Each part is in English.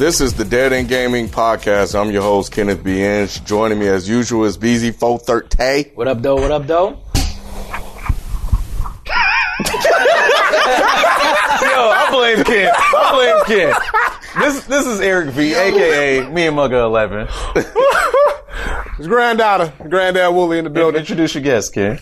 This is the Dead End Gaming Podcast. I'm your host, Kenneth B. Inch. Joining me as usual is BZ430. What up, though? What up, though? Yo, I blame Ken. I blame Ken. This this is Eric V, aka me and Mugga Eleven. His granddaughter, Granddad Wooly in the building. Introduce your guest, Ken.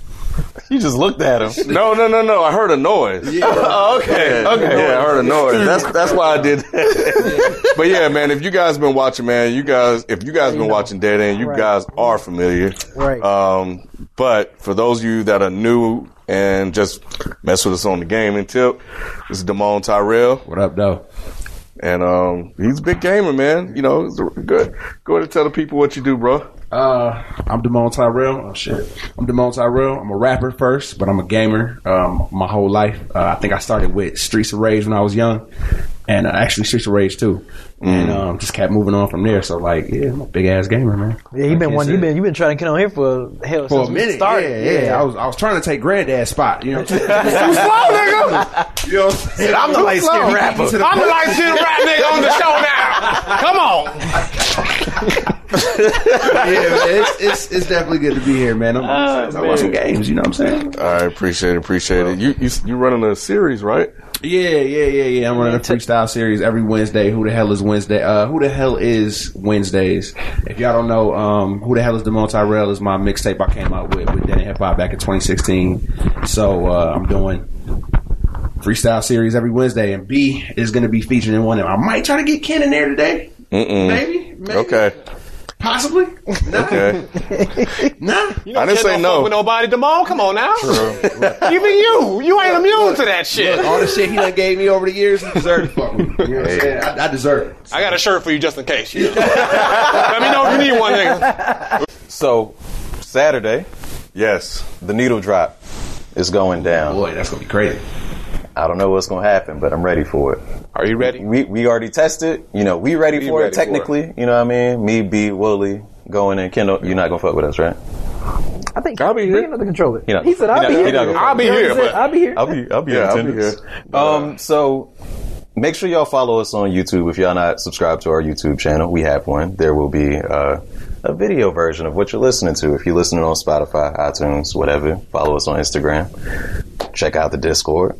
You just looked at him. No, no, no, no. I heard a noise. Oh, okay, Yeah, okay. Yeah, I heard a noise. That's that's why I did that. but yeah, man, if you guys been watching, man, you guys, if you guys been watching Dead End, you Right. guys are familiar. Right. Um, but for those of you that are new and just mess with us on the gaming tip, this is Damone Tyrell. What up, though? And um, he's a big gamer, man. You know, good. Go ahead and tell the people what you do, bro. Uh, I'm Damone Tyrell. Oh shit, I'm Damone Tyrell. I'm a rapper first, but I'm a gamer. Um, my whole life. Uh, I think I started with Streets of Rage when I was young, and uh, actually Streets of Rage too. And um, just kept moving on from there. So like, yeah, I'm a big ass gamer, man. Yeah, you been Can't one. You it. been you been trying to get on here for hell for since a we minute. started. Yeah, yeah, I was I was trying to take Granddad's spot. You know, what I'm saying? Too slow, nigga. You know what I'm saying? I'm the light skinned rapper. I'm the light skinned rap nigga on the show now. Come on. yeah, man, it's, it's it's definitely good to be here, man. I'm I'm talking about games. You know what I'm saying? I appreciate it. Appreciate it. You you you running a series, right? Yeah, yeah, yeah, yeah. I'm running a freestyle series every Wednesday. Who the hell is Wednesday? Uh, who the hell is Wednesdays? If y'all don't know, um, who the hell is Damone Tyrell is my mixtape I came out with with Danny Hip Hop back in 2016. So uh, I'm doing freestyle series every Wednesday, and B is going to be featured in one of them. I might try to get Ken in there today. Maybe, maybe, Okay. Possibly. Nah, Okay. nah. I didn't say no. with nobody, Damone. Come on now. Even you, you ain't immune to that shit. Look, all the shit he done gave me over the years, he deserved to fuck me. You know what I'm saying? I, I deserve it. I got a shirt for you just in case. you know. Let me know if you need one, nigga. So Saturday, Yes. the needle drop is going down. Boy, that's gonna be crazy. I don't know what's gonna happen, but I'm ready for it. Are you ready? We we already tested. You know, we ready for ready it for technically. You know what I mean? Me, B, Wooly, going in. Kendall, you're not gonna fuck with us, right? I think I'll be we here. ain't have to control it. He not- he said, "I'll not- be he here." not I'll be You know what here, he said? but I'll be here. I'll be I'll be Yeah, I'll be attendance. here. Um, so make sure y'all follow us on YouTube. If y'all not subscribed to our YouTube channel, we have one. There will be uh, a video version of what you're listening to. If you're listening on Spotify, iTunes, whatever, follow us on Instagram. Check out the Discord.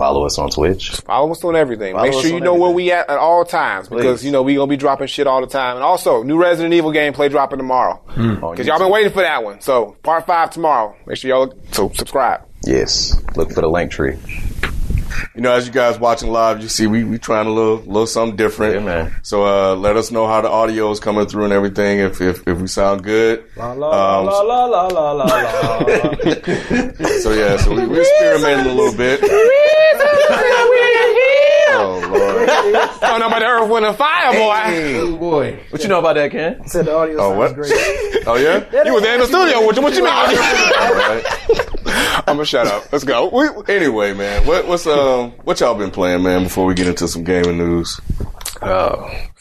Follow us on Twitch. Follow us on everything. Follow Make sure you on know where we at at all times because Please. you know we gonna be dropping shit all the time. And also, new Resident Evil gameplay dropping tomorrow mm. oh, On because y'all been waiting for that one. So part five tomorrow. Make sure y'all so subscribe. Yes. Look for the link tree. You know, as you guys watching live, you see we we trying a little little something different. Yeah, man. So uh, let us know how the audio is coming through and everything. If if, if we sound good. La la Um, la la la la la la. So yeah, so we, we're experimenting a little bit. oh lord. Talking about the Earth, Wind, and Fire, boy. Oh boy. What you know about that, Ken? said the audio Oh sounds what? great. Oh yeah. You was there in the studio. What you, what you mean? All right. I'm gonna shut up. Let's go. We, Anyway, man, what what's um what y'all been playing, man? Before we get into some gaming news.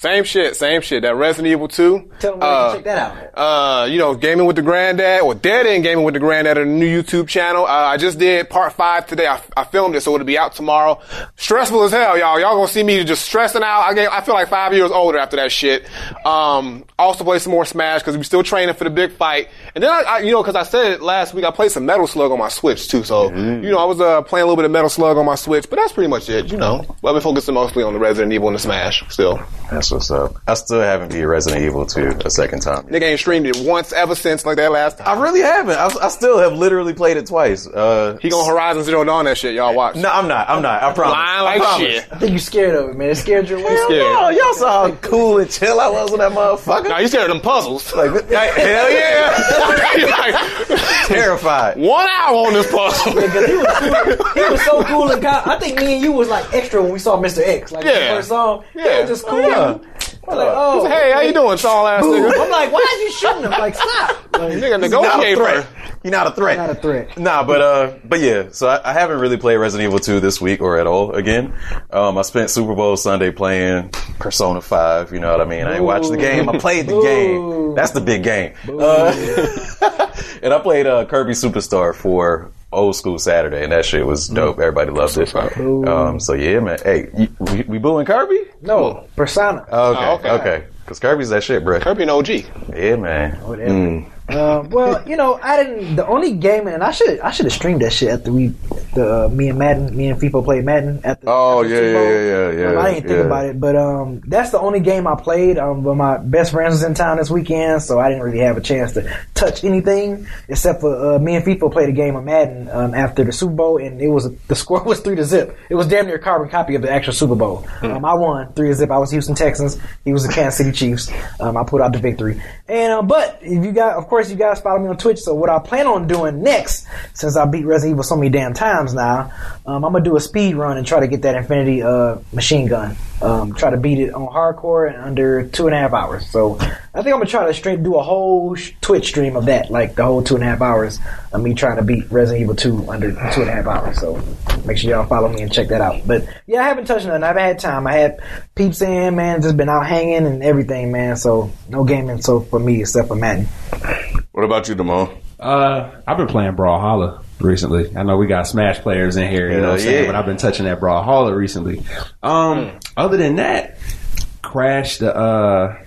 Same shit, same shit. That Resident Evil 2. Tell them where Uh, you can check that out. uh, you know, gaming with the granddad or dead end gaming with the granddad on the new YouTube channel. Uh, I just did part five today. I, I filmed it, so it'll be out tomorrow. Stressful as hell, y'all. Y'all gonna see me just stressing out. I, get, I feel like five years older after that shit. Um, also play some more Smash because we still training for the big fight. And then I, I you know, because I said it last week, I played some Metal Slug on my Switch too. So you know, I was uh, playing a little bit of Metal Slug on my Switch, but that's pretty much it. You know, but I've been focusing mostly on the Resident Evil and the Smash still. That's That's what's up. I still haven't beat Resident Evil 2 a second time. Nigga ain't streamed it once ever since like that last time. I really haven't. I, I still have literally played it twice. Uh, He gonna Horizon Zero Dawn that shit. Y'all watch. no, I'm not. I'm not. I promise. Lying I like promise. shit. I think you scared of it, man. It scared you away. Hell no, y'all saw how cool and chill I was with that motherfucker. Nah, you scared of them puzzles. Like, hell yeah, Like, terrified. one hour on this puzzle. Because he was cool. He was so cool and kind. I think me and you was like extra when we saw Mr. X. Like when we Yeah. first saw him. He Yeah. was just cool. Yeah. I was like, oh. hey, how you doing, tall ass nigga? I'm like, why is you shooting him? Like, stop. Like, Nigga, You're not a negotiate threat. first. You're not a threat. not a threat. Nah, but uh, but yeah. So I, I haven't really played Resident Evil 2 this week or at all again. Um, I spent Super Bowl Sunday playing Persona 5. You know what I mean? I ain't watched the game. I played the game. That's the big game. Uh, and I played uh, Kirby Superstar for old school Saturday, and that shit was dope. Everybody loved it. Um, so yeah, man. Hey, you, we, we booing Kirby? No, Persona. Okay, Oh, okay. okay. Because Kirby's that shit, bro. Kirby and OG. Yeah, man. Whatever. Um, well, you know, I didn't. The only game, and I should I should have streamed that shit after we, the uh, me and Madden, me and FIFA played Madden at the. Oh, after yeah, yeah, yeah, yeah, Um, I didn't think yeah. about it, but um, that's the only game I played. Um, but my best friends was in town this weekend, so I didn't really have a chance to touch anything except for uh, me and FIFA played a game of Madden um, after the Super Bowl, and it was the score was three to zip. It was damn near a carbon copy of the actual Super Bowl. Um, I won three to zip. I was Houston Texans. He was the Kansas City Chiefs. Um, I put out the victory. And uh, but if you got, of course, you guys follow me on Twitch. So what I plan on doing next, since I beat Resident Evil so many damn times now, um, I'm gonna do a speed run and try to get that Infinity uh, machine gun. Um, try to beat it on hardcore in under two and a half hours. So I think I'm gonna try to stream, do a whole sh- Twitch stream of that, like the whole two and a half hours of me trying to beat Resident Evil 2 under two and a half hours. So make sure y'all follow me and check that out. But yeah, I haven't touched nothing. I haven't had time. I had peeps in, man, just been out hanging and everything, man. So no gaming so for me except for Madden. What about you, Damone? Uh, I've been playing Brawlhalla recently. I know we got Smash players in here, you know what I'm saying? yeah. But I've been touching that brawl Brawlhalla recently. Um, other than that, Crash the uh,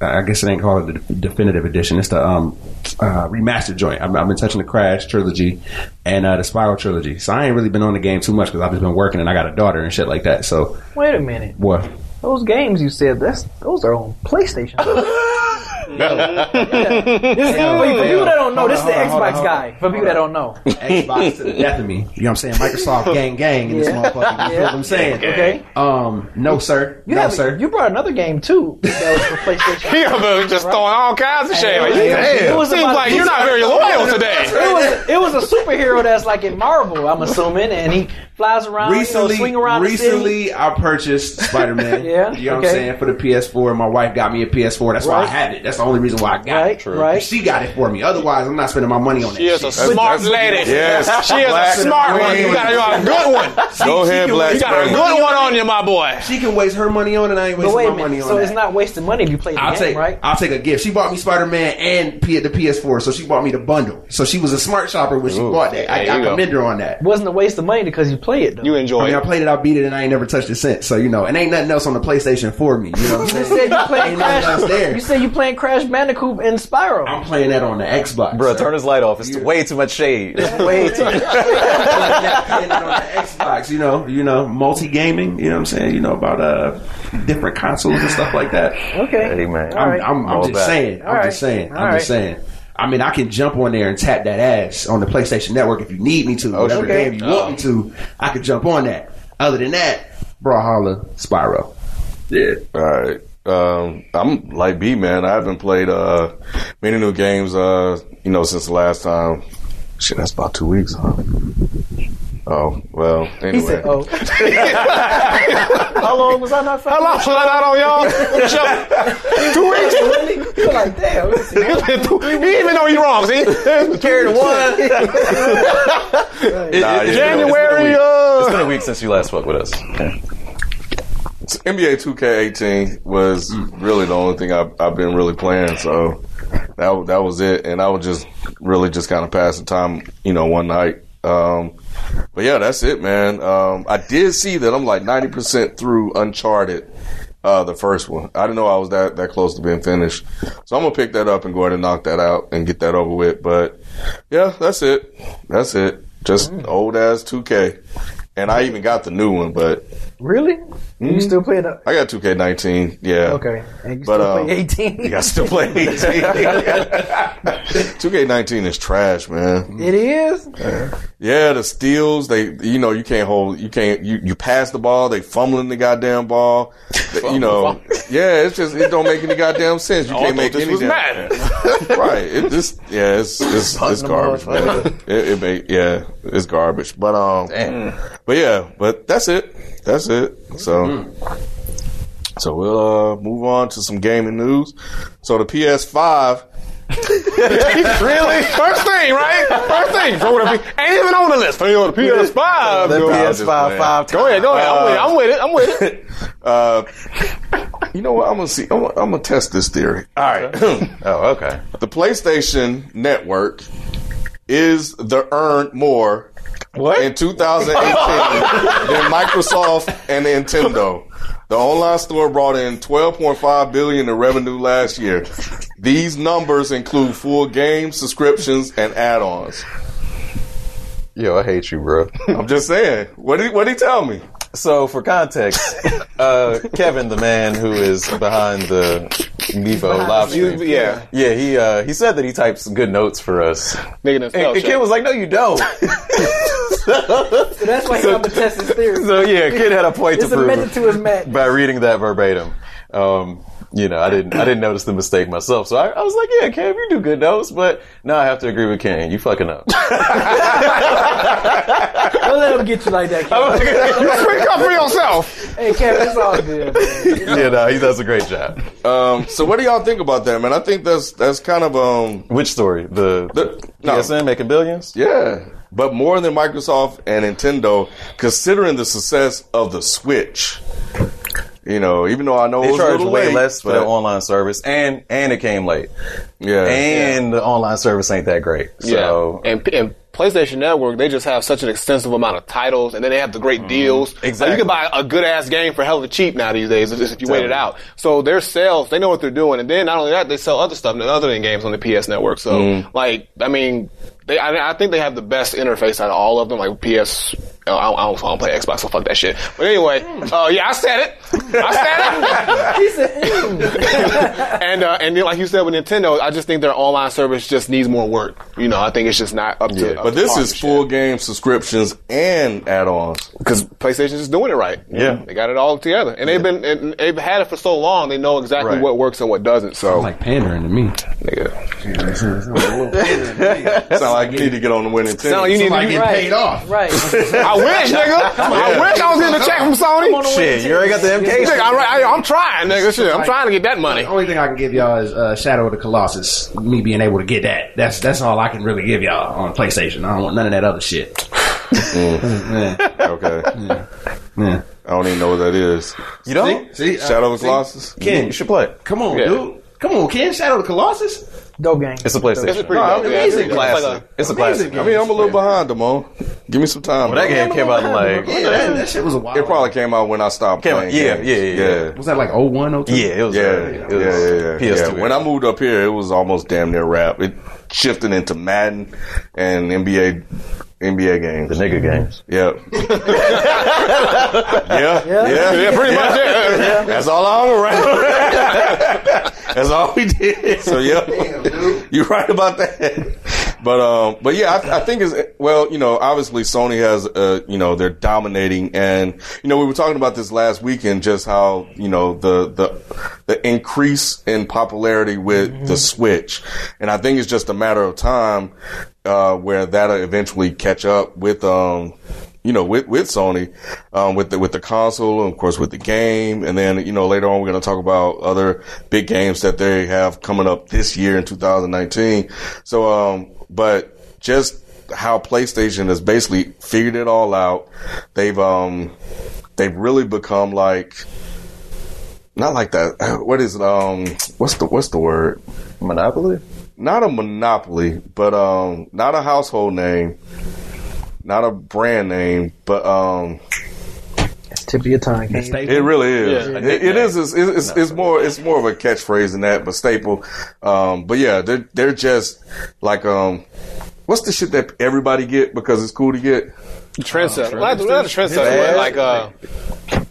I guess it ain't called the definitive edition. It's the um uh, remastered joint. I've, I've been touching the Crash trilogy and uh, the Spyro trilogy. So I ain't really been on the game too much because I've just been working and I got a daughter and shit like that. So Wait a minute. what? Those games you said that's those are on PlayStation. yeah. For people that don't know, this is the Hold on, on, Xbox guy. For people that don't know, Xbox to the death of me. You know what I'm saying? Microsoft gang gang in this motherfucker. You feel what I'm saying? okay. Um, no sir, You no have sir. you brought another game too that was for PlayStation. He over just throwing all kinds of shade. Like, It damn. was Seems about- like you're not very loyal today. It was it was a superhero that's like in Marvel, I'm assuming, and he flies around, recently, you know, swing around the city. recently I purchased Spider Man. Yeah, you know what. I'm saying for the PS4. My wife got me a PS4. That's why I Right. have it. That's the only reason why I got Right, it. True. right. She got it for me. Otherwise, I'm not spending my money on that. She is a smart that's- lady. Yes. She is Black a smart one. You got, you got a good one. Go ahead, Black You got a good one on you, my boy. She can waste her money on it. I ain't wasting wait a my money minute, on so that. it's not wasting money if you play the I'll game, take right? I'll take a gift. She bought me Spider Man and P- the PS4, so she bought me the bundle. So she was a smart shopper when she bought that. I, There I you commend her on that. wasn't a waste of money because you play it though. You I enjoy mean, I played it, I beat it, and I ain't never touched it since. So you know, and ain't nothing else on the PlayStation for me. You know what I'm You saying? said you playing Ain't nothing else Crash. You said you playing Crash Bandicoot and Spyro. I'm playing that on the Xbox, Bro, turn his light off. It's way too much shade. It's way too much. playing it on the Xbox, you know, you know, multi gaming. You know what I'm saying? You know about uh different consoles and stuff like that. Okay. Hey, man. I'm, right. I'm, I'm All just back. saying. I'm All right. just saying. All I'm just saying. I mean, I can jump on there and tap that ass on the PlayStation Network if you need me to. Whatever okay. game you want me to, I could jump on that. Other than that, Brawlhalla, Spyro. Yeah. All right. Um, I'm like B man. I haven't played uh many new games uh you know since the last time. Shit, that's about two weeks, huh? Oh well. Anyway, He said, "Oh, how long was I not?" How long was I not on y'all? Two weeks. You're like, damn. let me see. He even know you wrong. See, carried one. Nah, it- it's yeah. it's been January. Uh, It's been a week since you last fucked with us. NBA 2K18 was really the only thing I've, I've been really playing. So that that was it, and I was just really just kind of passing time, you know, one night. Um, but yeah, that's it, man. Um, I did see that I'm like 90% through Uncharted, uh, the first one. I didn't know I was that that close to being finished, so I'm gonna pick that up and go ahead and knock that out and get that over with. But yeah, that's it. That's it. Just old ass 2K. And I even got the new one, but Really? You still playing? the? I got 2K19. Yeah. Okay, and you But, still um, play 18. Yeah, I still play 18. 2K19 is trash, man. It is. Yeah, the steals, they, you know, you can't hold, you can't, you, you pass the ball, they fumbling the goddamn ball. You know, yeah, it's just, it don't make any goddamn sense. You I can't make this any was damn, Madden. right. It just, yeah, it's, it's, it's garbage, man. It, it make, yeah, it's garbage. But, um, but yeah, but that's it. That's it. So, so we'll, uh, move on to some gaming news. So the PS5, really? First thing, right? First thing. Throw it up. Ain't even on the list. Throw it on the PS5. The Go ahead. PS5 playing. five. Go ahead. Go ahead. I'm with it. I'm with it. I'm with it. uh, you know what? I'm gonna see. I'm, I'm gonna test this theory. All right. Oh, okay. the PlayStation Network is the earned more in 2018 than Microsoft and Nintendo. The online store brought in 12.5 billion in revenue last year. These numbers include full game subscriptions and add-ons. Yo, I hate you, bro. I'm just saying. What did what did he tell me? So, for context, uh, Kevin, the man who is behind the Mevo live stream, yeah. yeah, he uh, he said that he types good notes for us. Nigga done And, and. Kid was like, "No, you don't." So that's why I'm gonna test his theory. so yeah, Kid had a point it's to a prove to his by reading that verbatim. Um, you know, I didn't I didn't notice the mistake myself, so I, I was like, "Yeah, Kev, you do good notes," but now I have to agree with Ken. You fucking up. Don't let him get you like that, Kevin. Speak up for yourself. hey, Kevin, it's all good. Man. yeah, no, he does a great job. Um, so what do y'all think about that, man? I think that's that's kind of um Which story? The, The- no. PSN making billions? Yeah, but more than Microsoft and Nintendo, considering the success of the Switch. You know, even though I know it They was a charge little way late, less for but- their online service, and and it came late, Yeah, and the online service ain't that great. So yeah. And, and PlayStation Network, they just have such an extensive amount of titles, and then they have the great mm-hmm. deals. Like, Exactly. you can buy a good ass game for hella cheap now these days if you wait it out. So their sales, they know what they're doing, and then not only that, they sell other stuff other than games on the PS Network. So mm. like, I mean, they I, I think they have the best interface out of all of them. Like PS. I don't, I don't, I don't play Xbox, so fuck that shit. But anyway, uh, yeah, I said it. I said it. He said, mm. and uh, and then, like you said with Nintendo, I just think their online service just needs more work. You know, I think it's just not up to. up but to this par is full shit. game subscriptions and add-ons. because PlayStation's just doing it right. Yeah. they got it all together, and they've been and they've had it for so long. They know exactly Right. what works and what doesn't. So, like pandering to me. nigga, Sound like you need to get on the winning team. sound like you need to. Somebody You, paid off. right. I wish, nigga. I wish I was getting a check from Sony. shit, you already got the MK. Nigga, I, I, I'm trying, nigga. Shit, I'm trying to get that money. The only thing I can give y'all is uh, Shadow of the Colossus. Me being able to get that. That's that's all I can really give y'all on PlayStation. I don't want none of that other shit. Yeah. Okay, Yeah. I don't even know what that is. You don't? See, uh, Shadow of the? Colossus. Ken, you should play. Come on, Yeah. dude. Come on, Ken. Shadow of the Colossus. Dope game. It's a PlayStation. It's pretty No, dope. I'm Yeah, amazing. it's classic. like a- it's a Amazing classic. I mean, I'm a little behind, Damon. Give me some time. When that game came out, like Yeah, that, that shit was a wild. It probably came out when I stopped Came playing. yeah, yeah, yeah, yeah. was that like 01, 02? yeah, it was. Yeah, uh, yeah, it yeah, was yeah, yeah. PS2. When I moved up here, it was almost damn near rap. It shifted into Madden and NBA NBA games. the nigga games. Yep. yeah, yeah, Yeah, pretty much. Yeah. That's all I hung around. That's all we did. So yeah, you're right about that. But um, but yeah, I, I think is well, you know, obviously Sony has uh, you know, they're dominating, and you know, we were talking about this last weekend, just how you know the the the increase in popularity with the Switch, and I think it's just a matter of time uh, where that'll eventually catch up with um you know, with, with Sony, um, with the, with the console and of course with the game. And then, you know, later on we're going to talk about other big games that they have coming up this year in 2019. So, um, but just how PlayStation has basically figured it all out. They've, um, they've really become like, not like that. What is it? Um, what's the, what's the word? Monopoly. Not a monopoly, but, um, not a household name not a brand name, but um, Tip of your tongue. Can't it really is. Yeah. It, it is. It's, it's, it's more. It's more of a catchphrase than that, but staple. Um, but yeah, they're they're just like um, what's the shit that everybody get because it's cool to get? Trendsetter. Well, not, not a trendsetter, like uh,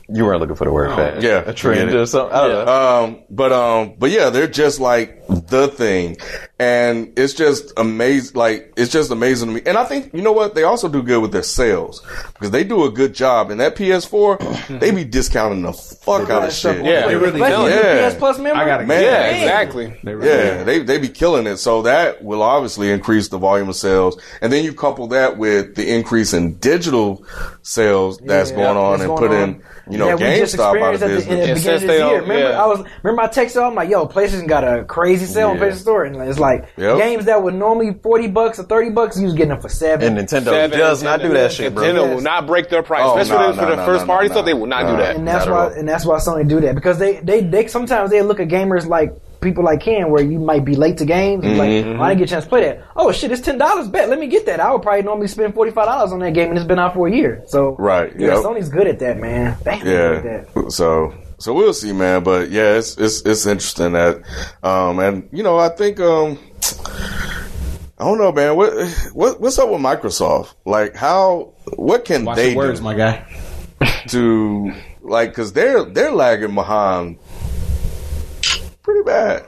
You weren't looking for the word fast. Yeah, A trend or something. I don't know. Um, but um, but yeah, they're just like the thing, and it's just amazing. Like it's just amazing to me. And I think you know what? They also do good with their sales because they do a good job. And that PS4, they be discounting the fuck out of shit. Yeah, they really Especially do. Yeah. PS Plus member. I gotta Man. yeah, exactly. They really Yeah, they they be killing it. So that will obviously increase the volume of sales, and then you couple that with the increase in digital sales that's Yeah, going on, that's and going put on. in you know yeah, we GameStop out experienced of at the, in business. the And beginning since of they this year. Remember, yeah. I was remember I texted you, I'm like, "Yo, PlayStation got a crazy sale on Yeah. PlayStation Store," and it's like Yep. games that were normally forty bucks or thirty bucks, you was getting them for seven. And Nintendo Seven, does not do that shit, bro. Nintendo Yes. will not break their price, Oh, especially no, for no, the no, first no, party no, stuff. They will not No. do that. and that's Not why and that's why Sony do that because they they they sometimes they look at gamers like people like Ken where you might be late to games like Mm-hmm. oh, I didn't get a chance to play that oh shit it's ten dollars bet let me get that I would probably normally spend forty five dollars on that game and it's been out for a year so Right, yeah yep. Sony's good at that man Damn, they're that. Yeah. So so we'll see, man. But yeah, it's it's it's interesting that um and you know I think um I don't know, man. What what what's up with Microsoft? Like how what can Watch they words, do my guy. to like because they're they're lagging behind pretty bad.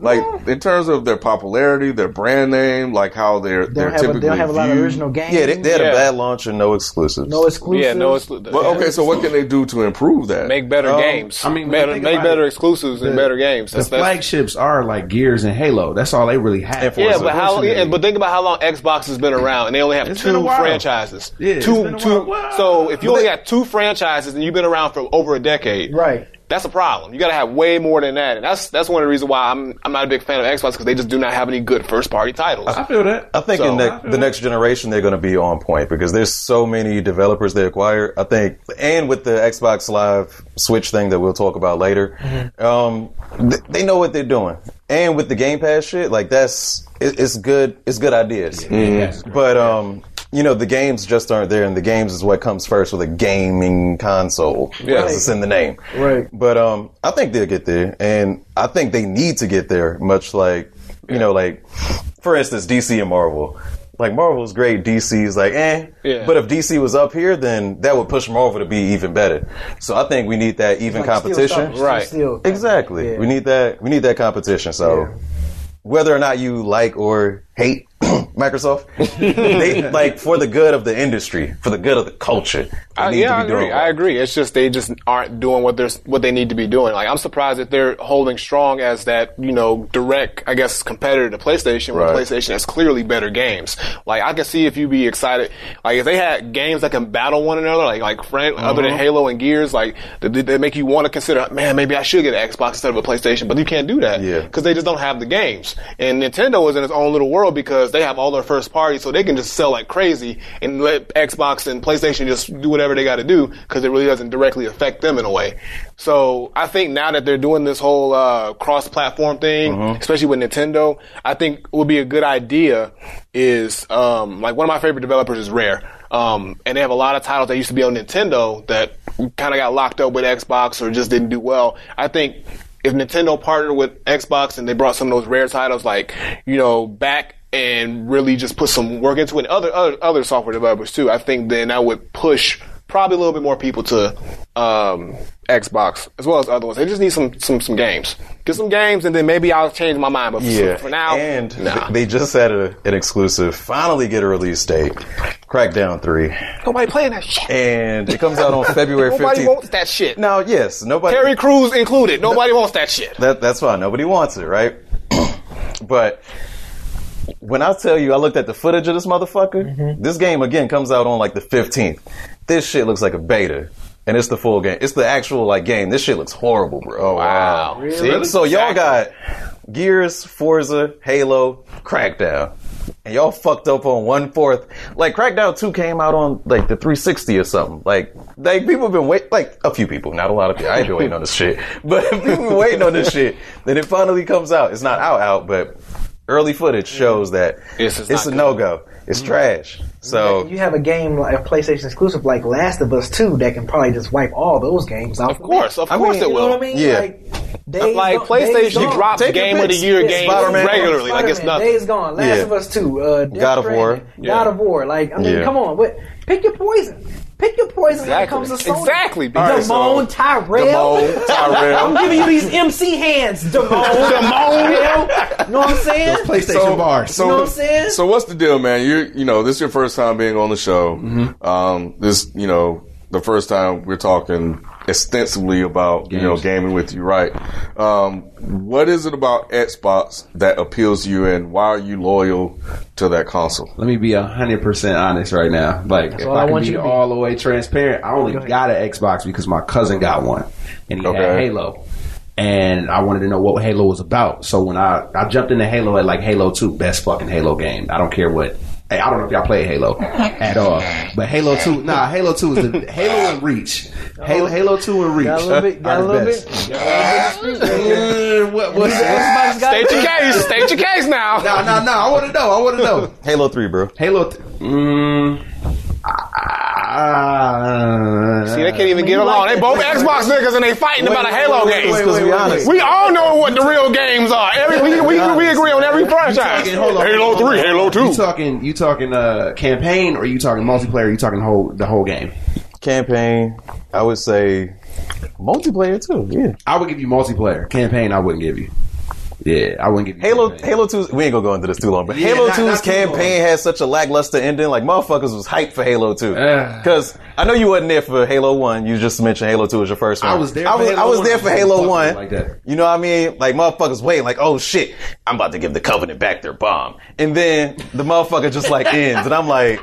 Like in terms of their popularity, their brand name, like how they're they they're don't have a, typically they don't have a lot of original games Yeah, they, they had Yeah. a bad launch and no exclusives. no exclusives Yeah, no, it's But okay, so what can they do to improve that? make better Um, games. I mean, better, make better it, exclusives and better games. The That's, that's, flagships are like Gears and Halo. That's all they really have. And yeah, Forza. but how? Yeah, but think about how long Xbox has been around, and they only have It's been a two franchises. Yeah, two, two. So if you only they- got two franchises and you've been around for over a decade, right that's a problem. You got to have way more than that, and that's that's one of the reasons why I'm I'm not a big fan of Xbox because they just do not have any good first party titles. I feel that. I think So- in the, the next generation they're going to be on point because there's so many developers they acquire. I think, and with the Xbox Live Switch thing that we'll talk about later, um, th- they know what they're doing. And with the Game Pass shit, like that's it, it's good. It's good ideas. But um, you know, the games just aren't there, and the games is what comes first with a gaming console. Yeah. because it's in the name. Right. But um, I think they'll get there, and I think they need to get there. Much like you know, like for instance, DC and Marvel. Like Marvel's great, DC's like eh. Yeah. But if DC was up here, then that would push Marvel to be even better. So I think we need that even Like, competition. stuff- Right. still- Exactly. Yeah. We need that. We need that competition. So Yeah. whether or not you like or hate Microsoft, they like for the good of the industry, for the good of the culture. I, need yeah, to I agree. I agree. It's just they just aren't doing what they're what they need to be doing. Like I'm surprised that they're holding strong as that you know direct, I guess, competitor to PlayStation. Right. PlayStation has clearly better games. Like I can see if you be excited, like if they had games that can battle one another, like like friend, other Uh-huh. than Halo and Gears, like they, they make you want to consider, man, maybe I should get an Xbox instead of a PlayStation. But you can't do that Yeah. because they just don't have the games. And Nintendo is in its own little world because they have all their first parties, so they can just sell like crazy and let Xbox and PlayStation just do whatever they got to do because it really doesn't directly affect them in a way. So I think now that they're doing this whole uh, cross-platform thing, especially with Nintendo, I think would be a good idea is um, like one of my favorite developers is Rare. Um, and they have a lot of titles that used to be on Nintendo that kind of got locked up with Xbox or just didn't do well. I think if Nintendo partnered with Xbox and they brought some of those rare titles like, you know, back and really just put some work into it, and other, other, other software developers too, I think then that would push probably a little bit more people to, um, Xbox as well as other ones. They just need some, some, some games. Get some games and then maybe I'll change my mind. But Yeah. for now, and nah. they just had a, an exclusive. Finally, get a release date. Crackdown three, nobody playing that shit. and it comes out on February Nobody fifteenth. wants that shit. Now, yes, nobody. Terry Crews included. Nobody wants that shit. That that's fine. Nobody wants it, right? but when I tell you, I looked at the footage of this motherfucker. Mm-hmm. This game again comes out on like the fifteenth. This shit looks like a beta, and it's the full game. It's the actual like game. This shit looks horrible, bro. Wow. See? So y'all got Gears, Forza, Halo, Crackdown. And y'all fucked up on one fourth. Like Crackdown 2 came out on like the 360 or something. Like, like people have been waiting, like a few people, not a lot of people. I ain't been waiting on this shit. But people been waiting on this shit. Then it finally comes out. It's not out out, but early footage shows that It's it's, just a no go. It's trash. So you have a game like a PlayStation exclusive like Last of Us Two that can probably just wipe all those games out. Of course, of I course mean, it You know will. what I mean? Yeah. Like, Days Like Gone- Days PlayStation Gone. drops Take game of the year Yeah, games Spider-Man. regularly, like it's Spider-Man, nothing. Days Gone, Last Yeah. of Us Two, uh, God of War. Stranding, God of War. Like, I mean, Yeah. come on, what? Pick your poison. Pick your poison when it Exactly. comes to Sony. Exactly. Damone, so- Tyrell. Damone, Tyrell. I'm giving you these MC hands, Damone. Damone. You know what I'm saying? PlayStation bars. So, You know what I'm saying? So what's the deal, man? You you know this is your first time being on the show. Um, this you know the first time we're talking extensively about you know gaming with you, right? Um, what is it about Xbox that appeals to you, and why are you loyal to that console? Let me be hundred percent honest right now. Like, if I, I can want be, you to be. all the way transparent, I only got an Xbox because my cousin got one, and he had Halo, and I wanted to know what Halo was about. So when I I jumped into Halo at like Halo Two, best fucking Halo game. I don't care what. Hey, I don't know if y'all play Halo at all, but Halo Two, nah, Halo Two is the Halo and Reach, Halo, Halo Two and Reach. Got a little bit. Got are a the little best. bit. Got a little bit. of street right there. Uh, what, what's, Everybody's State your case. State your case now. no, no, no. I want to know. I want to know. Halo Three, bro. Halo. Th- mm, uh, See, they can't even get along. They both Xbox niggas and they fighting about a Halo wait, game. wait, be honest. We all know what the real games are. Every, we, we, we agree on every franchise. talking- hold on, Halo hold on, 3, Halo hold on. 2. You talking? You talking uh, campaign or you talking multiplayer? Or you talking whole the whole game? Campaign, I would say multiplayer too. Yeah. I would give you multiplayer. Campaign, I wouldn't give you. Yeah, I wouldn't give you Halo. Halo 2 we ain't gonna go into this too long, but Yeah, Halo not- 2's not too campaign had such a lackluster ending. Like motherfuckers was hyped for Halo 2. Ugh. Cause I know you wasn't there for Halo 1. You just mentioned Halo 2 was your first one. I was there I for was, Halo I was there for Halo 1. like that. You know what I mean? Like motherfuckers waiting like, oh shit, I'm about to give the Covenant back their bomb. And then the motherfucker just like ends. And I'm like,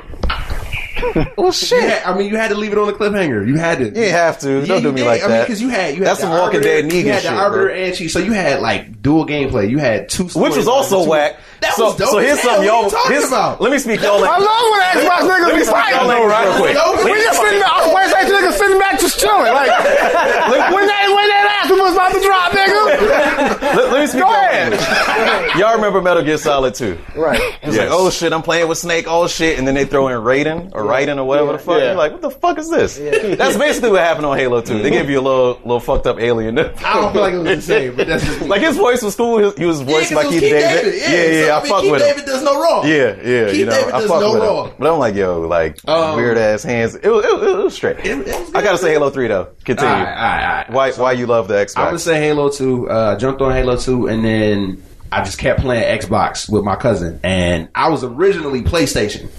well shit. You had- I mean, you had to leave it on the cliffhanger. You had to. You didn't have to. Yeah, Don't do me did. like I mean, that. because you had you had That's the some Walking Dead Negan You had shit, the bro. Arbiter and Chief, so you had like dual gameplay. You had two, Which was also two- whack. That so, was dope. so here's as something y'all. What are you talking here's- about? Let me speak y'all. I love when Xbox niggas be fighting though, right? real quick. We just sitting there, us PlayStation niggas sitting back just chilling. Like, when they, when that ass was about to drop, nigga. Let, let me speak Go y'all ahead. Y'all remember Metal Gear Solid 2? Right. It's like, oh shit, I'm playing with Snake, oh shit, and then they throw in Raiden or Raiden or whatever the fuck. Yeah. You're like, what the fuck is this? That's basically what happened on Halo 2. They give you a little, little fucked up alien. I don't feel like it was the same, but that's just me. like his voice was cool. He was voiced by Keith David. Yeah, yeah, I, fuck Keith with him. David does no wrong. Yeah, yeah, Keith you know, David I does fuck no with wrong. him. But I'm like, yo, like Um, weird ass hands. It was, it, was- it was straight. It- it was I gotta say Halo 3 though. Continue. All right, all right, all right. Why, why you love the Xbox? I would say Halo 2. Uh, jumped on Halo 2, and then I just kept playing Xbox with my cousin. And I was originally PlayStation.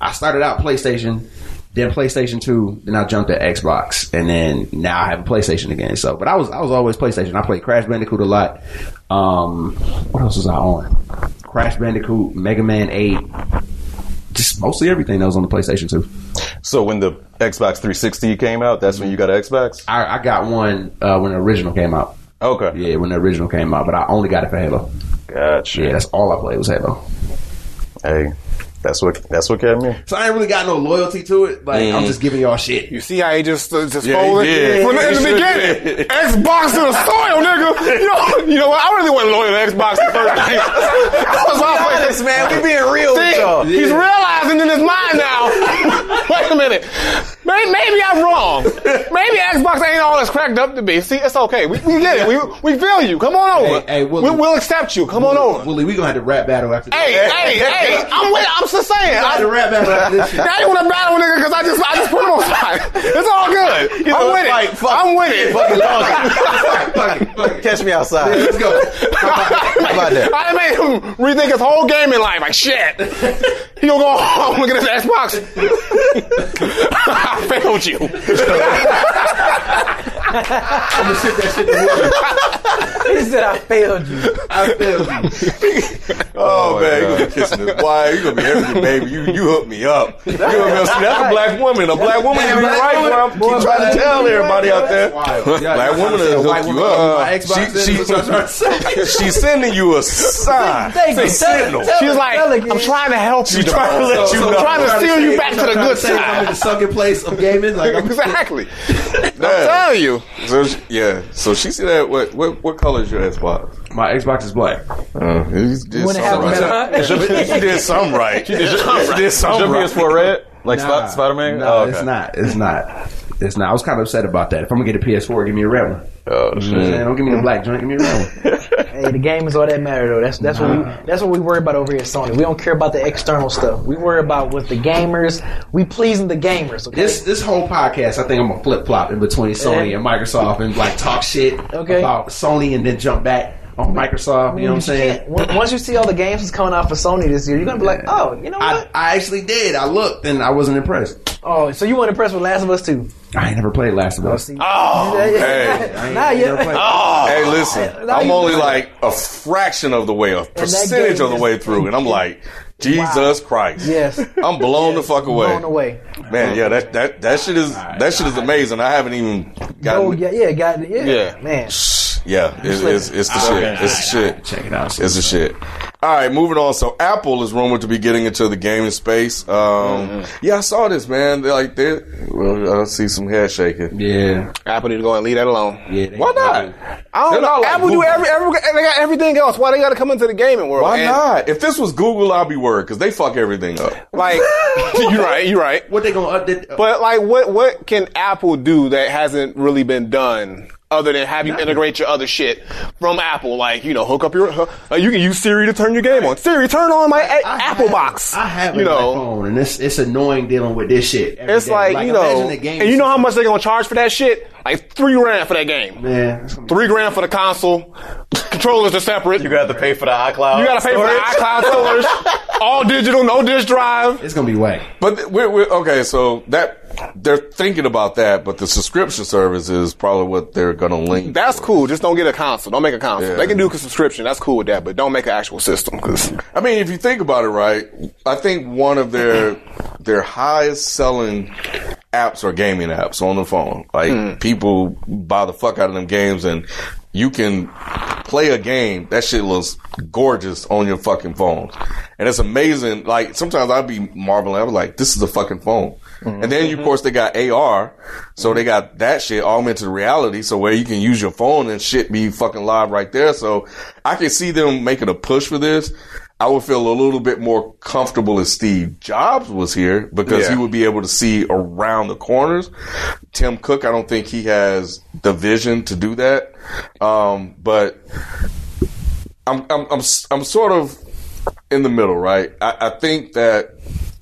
I started out PlayStation, then PlayStation 2, then I jumped to Xbox, and then now I have a PlayStation again. So, but I was I was always PlayStation. I played Crash Bandicoot a lot. Um, what else was I on? Crash Bandicoot, Mega Man 8. Just mostly everything that was on the PlayStation 2. So when the Xbox 360 came out, that's when you got an Xbox? I, I got one uh, when the original came out. Okay. Yeah, when the original came out, but I only got it for Halo. Gotcha. Yeah, that's all I played was Halo. Hey, that's what that's what kept me. So I ain't really got no loyalty to it. Like I'm just giving y'all shit. You see how he just uh, just Yeah, folded did. from the, in the beginning. Xbox to the soil, nigga. You know, you know what? I really wasn't loyal to Xbox the first night. That was my Be honest, man. We being real with y'all. He's realizing in his mind now. Wait a minute. Maybe, maybe I'm wrong. Maybe Xbox ain't all it's cracked up to be. See, it's okay. We, we get it. We, we feel you. Come on over. Hey, hey, Willie. we, we'll accept you. Come on over. Willie, we gonna have to rap battle after this. Hey, hey, hey! I'm with. I'm just saying. We gonna have to rap battle after this shit. I ain't want to battle nigga because I just I just put him on side. It's all good. know, I'm with like, it. fuck- I'm with it. Fucking talking. Fuck it, fuck it. Catch me outside. Let's go. How about that? I made him rethink his whole gaming life. Like shit, he gonna go home look at his Xbox. I failed you. I'm gonna sit that shit to Willie. He said I failed you. I failed you. Oh, oh man, you gonna be kissing this boy. You gonna be everything, baby. You you hook me up. You gonna be, that's a black woman. A black woman Yeah, can right. woman. Boy, I'm keep trying black to tell woman, everybody out there. Yeah, Black woman trying to say a will white hook you up. on She- then? That's what I'm trying to say. She's sending you a sign. Thank you. Say Tell- signal. She's like, Tell. I'm trying to help you. She's trying to Devon. let you know. I'm trying to I'm steer you back to the good side. I'm in the side. sunken place of gaming. Like Exactly. I'm telling you. So she, yeah, so she said that. What what what color is your Xbox? My Xbox is black. Uh, he did When it something happened, right. better- He did something right. He did something your right. PS4 red? Like Nah, Sp- Spider Man? No, oh, okay. it's not. It's not. It's not. I was kind of upset about that. If I'm gonna get a PS4, give me a red one. Oh, You know what I'm saying? Don't give me the black joint. Give me a red one. Hey, the game is all that matter though. That's that's what we that's what we worry about over here at Sony. We don't care about the external stuff. We worry about with the gamers. We pleasing the gamers. Okay. This this whole podcast, I think I'm gonna flip flop in between Sony and Microsoft and like talk shit Okay. about Sony and then jump back on Microsoft. You know what I'm saying? Once once you see all the games that's coming out for Sony this year, you're gonna be like, oh, you know I, what? I actually did. I looked and I wasn't impressed. oh, so you weren't impressed with Last of Us too? I ain't never played Last of Us. Oh, oh Yeah, yeah. hey. I ain't Nah, yeah. never played- oh, Hey, listen, Now I'm you- only like a fraction of the way, a percentage of the is- way through, and I'm like, Jesus Christ. Yes. I'm blown the fuck away. Blown away. Man, yeah, that, that, that shit is, that shit is amazing. I haven't even oh, gotten, Oh yeah, yeah, got it. Yeah, Yeah. man. Yeah, it's, it's, it's the shit. It's the shit. Check it out. It's the shit. All right, moving on. So Apple is rumored to be getting into the gaming space. Um, mm-hmm. Yeah, I saw this, man. They're like, they well, I see some head shaking. Yeah. Apple need to go and leave that alone. Yeah. Why not? I don't know. like Apple do every, every they got everything else. Why they got to come into the gaming world? Why And, not? If this was Google, I'd be worried because they fuck everything up. Like you're right, you're right. What they gonna uh, update? Uh, but like, what what can Apple do that hasn't really been done? Other than have you integrate your other shit from Apple, like you know, hook up your, uh, you can use Siri to turn your game on. Siri, turn on my a- I Apple have- box. I have you an know, iPhone, and it's it's annoying dealing with this shit. every it's day. like, you know, the game and you know how much they're gonna charge for that shit? Like three grand for that game. Man, it's gonna be- Three grand for the console. Controllers are separate. You got to pay for the iCloud. You gotta pay for the iCloud storage. All digital, no disk drive. it's gonna be whack. But we're, we're okay. So that they're thinking about that, but the subscription service is probably what they're going to link. That's cool. Just don't get a console. Don't make a console. Yeah. They can do a subscription. That's cool with that, but don't make an actual system. Cause I mean, if you think about it, right? I think one of their their highest selling apps are gaming apps on the phone. Like mm. people buy the fuck out of them games, and you can play a game. That shit looks gorgeous on your fucking phone, and it's amazing. Like sometimes I'd be marveling. I was like, "This is a fucking phone." And then, of mm-hmm. course, they got AR, so they got that shit augmented reality, so where you can use your phone and shit be fucking live right there. So I can see them making a push for this. I would feel a little bit more comfortable if Steve Jobs was here because Yeah. he would be able to see around the corners. Tim Cook, I don't think he has the vision to do that. Um, but I'm, I'm, I'm, I'm sort of in the middle, right? I, I think that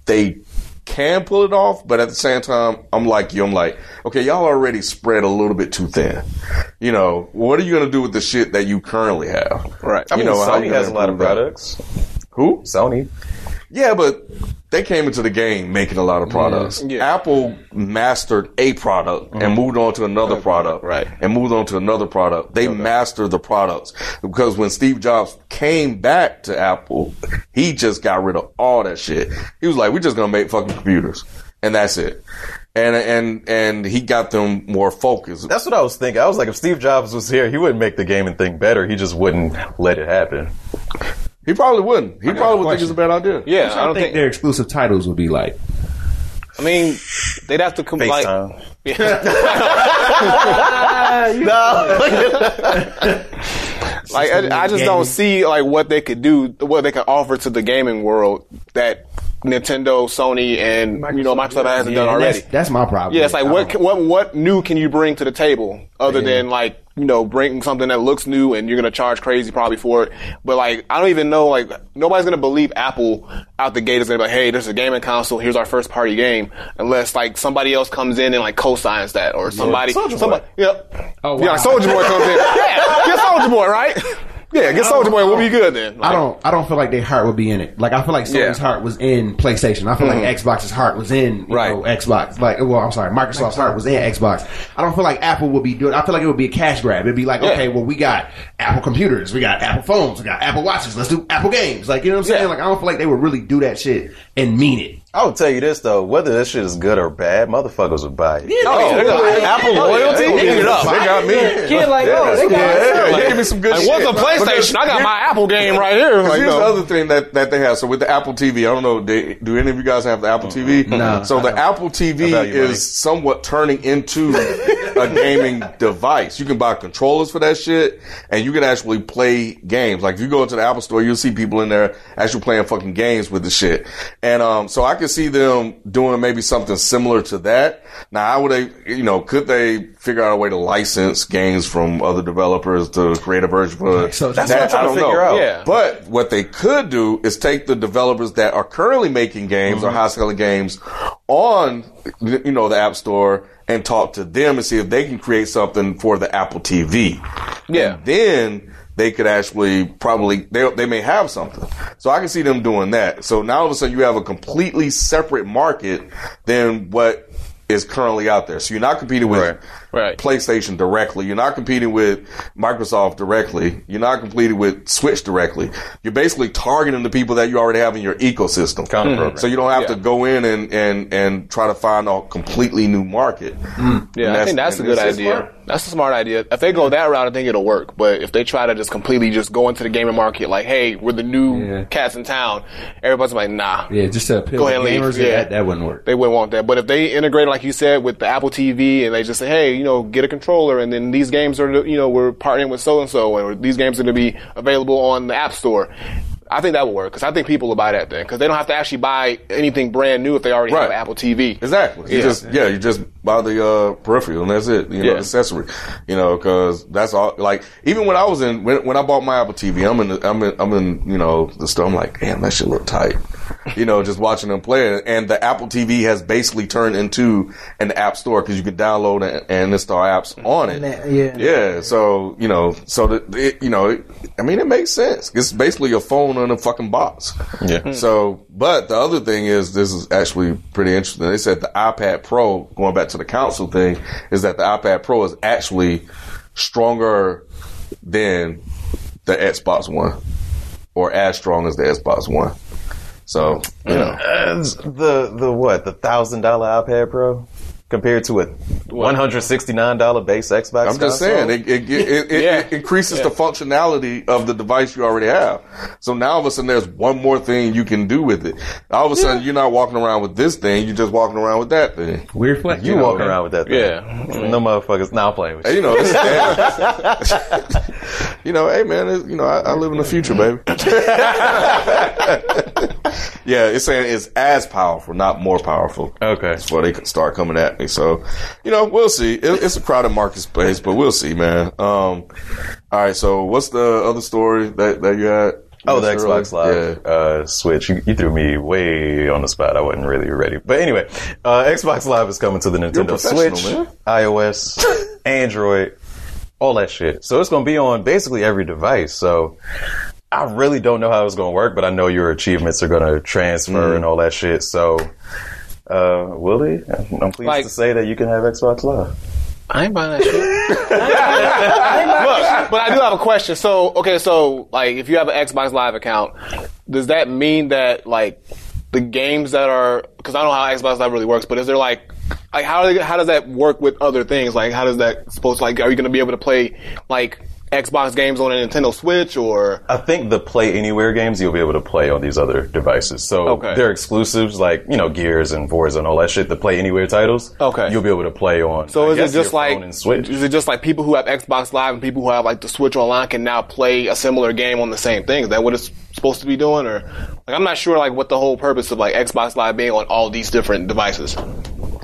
they can pull it off, but at the same time, I'm like you. I'm like, okay, y'all already spread a little bit too thin. You know, what are you going to do with the shit that you currently have? Right. I mean, know, Sony has a lot of improve that? products. Who? Sony. Yeah, but they came into the game making a lot of products. Yeah. Apple mastered a product and mm-hmm. moved on to another product. Right. And moved on to another product. They mastered the products because when Steve Jobs came back to Apple, he just got rid of all that shit. He was like, we're just going to make fucking computers. And that's it. And, and, and he got them more focused. That's what I was thinking. I was like, if Steve Jobs was here, he wouldn't make the gaming thing better. He just wouldn't let it happen. He probably wouldn't. He probably would think it's a bad idea. yeah, I, I don't think, think. their exclusive titles would be like. I mean, they'd have to come like. FaceTime. Like I, I just don't see like what they could do, what they could offer to the gaming world that Nintendo, Sony, and you know Microsoft hasn't Yeah, done already. That's, that's my problem. Yeah, it's like what don't- can- what what new can you bring to the table other than like you know bring something that looks new and you're gonna charge crazy probably for it. But like I don't even know like nobody's gonna believe Apple out the gate is gonna be like, hey, there's a gaming console, here's our first party game, unless like somebody else comes in and like co-signs that or somebody Soulja somebody Boy. yeah Oh, yeah wow. like Soulja Boy comes in yeah get Soulja Boy right yeah get Soulja Boy we'll be good then. I don't. I don't feel like their heart would be in it. Like I feel like Sony's Yeah. heart was in PlayStation. I feel like mm-hmm. Xbox's heart was in you Right. know, Xbox. Like, well, I'm sorry, Microsoft's heart was in Xbox. I don't feel like Apple would be doing. I feel like it would be a cash grab. It'd be like, Yeah. okay, well, we got Apple computers, we got Apple phones, we got Apple watches. Let's do Apple games. Like, you know what I'm saying? Yeah. Like, I don't feel like they would really do that shit and mean it. I will tell you this though, whether this shit is good or bad, motherfuckers would buy it. Oh, yeah, they got Apple loyalty. They, Eat it up. they got me. Kid like, oh, they got Yeah, Like, give me some good Like, shit. what's a PlayStation? I got my Apple game right here. Like, Here's no. the other thing that, that they have. So with the Apple TV, I don't know. They, do any of you guys have the Apple TV? No, So the Apple TV value money. is somewhat turning into a gaming device. You can buy controllers for that shit, and you can actually play games. Like if you go into the Apple Store, you'll see people in there actually playing fucking games with the shit. And um, so I could see them doing maybe something similar to that. Now, how would they? You know, could they figure out a way to license games from other developers to create a version for? So that's that? what I'm trying I to don't figure know. out. Yeah. But what they could do is take the developers that are currently making games or mm-hmm. high selling games on, you know, the App Store and talk to them and see if they can create something for the Apple TV. Yeah. And then they could actually probably, they, they may have something. So I can see them doing that. So now all of a sudden you have a completely separate market than what is currently out there. So you're not competing with Right. Right. PlayStation directly. You're not competing with Microsoft directly. You're not competing with Switch directly. You're basically targeting the people that you already have in your ecosystem. Counter mm-hmm. program. So you don't have Yeah. to go in and, and, and try to find a completely new market. Mm-hmm. Yeah, I think that's a good idea. smart. That's a smart idea. If they go that route, I think it'll work. But if they try to just completely just go into the gaming market, like, hey, we're the new Yeah. cats in town, everybody's like, nah. Yeah, just to appeal Go to ahead and leave. gamers, Yeah. that, that wouldn't work. They wouldn't want that. But if they integrate, like you said, with the Apple TV and they just say, hey, you know, get a controller and then these games are, you know, we're partnering with so and so or these games are going to be available on the App Store. I think that would work because I think people will buy that thing because they don't have to actually buy anything brand new if they already have Right. an Apple TV. Exactly. You Yeah. just yeah, you just buy the uh, peripheral and that's it. You know, Yeah. accessory. You know, because that's all. Like even when I was in when, when I bought my Apple TV, I'm in the, I'm in I'm in you know the store. I'm like, damn, that shit look tight. you know, just watching them play it. And the Apple TV has basically turned into an app store because you can download and, and install apps on it. that- yeah. Yeah. So you know, so that it, you know, I mean, it makes sense. It's basically a phone in a fucking box. Yeah. Hmm. So, but the other thing is, this is actually pretty interesting. They said the iPad Pro, going back to the console thing, is that the iPad Pro is actually stronger than the Xbox One, or as strong as the Xbox One. So, you know, As the the what the thousand dollar iPad Pro compared to a one hundred sixty nine dollar base Xbox. I'm just console? saying it it, it, it, Yeah. it increases the functionality of the device you already have. So now all of a sudden there's one more thing you can do with it. All of a sudden you're not walking around with this thing, you're just walking around with that thing. Weird flex. you know, walking around with that. Thing. Yeah. Mm-hmm. no motherfuckers. Now I'm playing with you. you know, it's, damn. you know, hey man, it's, you know, I, I live in the future, baby. yeah, it's saying it's as powerful, not more powerful. Okay. before they start coming at me. So, you know, we'll see. It, it's a crowded marketplace, but we'll see, man. Um, all right. So, what's the other story that that you had? Oh, the Xbox earlier? Live uh, Switch. You, you threw me way on the spot. I wasn't really ready. But anyway, uh, Xbox Live is coming to the Nintendo Switch, man. iOS, Android, all that shit. So it's going to be on basically every device. So I really don't know how it's going to work, but I know your achievements are going to transfer Mm. and all that shit. So, uh, will they? I'm pleased Like- to say that you can have Xbox Live. I ain't buying that shit. Look, but I do have a question. So, okay, so like, if you have an Xbox Live account, does that mean that like the games that are? Because I don't know how Xbox Live really works, but is there like, like how do they- how does that work with other things? Like, how does that supposed to like? Are you going to be able to play like Xbox games on a Nintendo Switch or? I think the Play Anywhere games you'll be able to play on these other devices. So Okay. they're exclusives, like you know Gears and Forza and all that shit. The Play Anywhere titles, Okay. you'll be able to play on. So I is guess it just like and Switch? is it just like people who have Xbox Live and people who have like the Switch Online can now play a similar game on the same thing? Is that what it's supposed to be doing, or like I'm not sure like what the whole purpose of like Xbox Live being on all these different devices?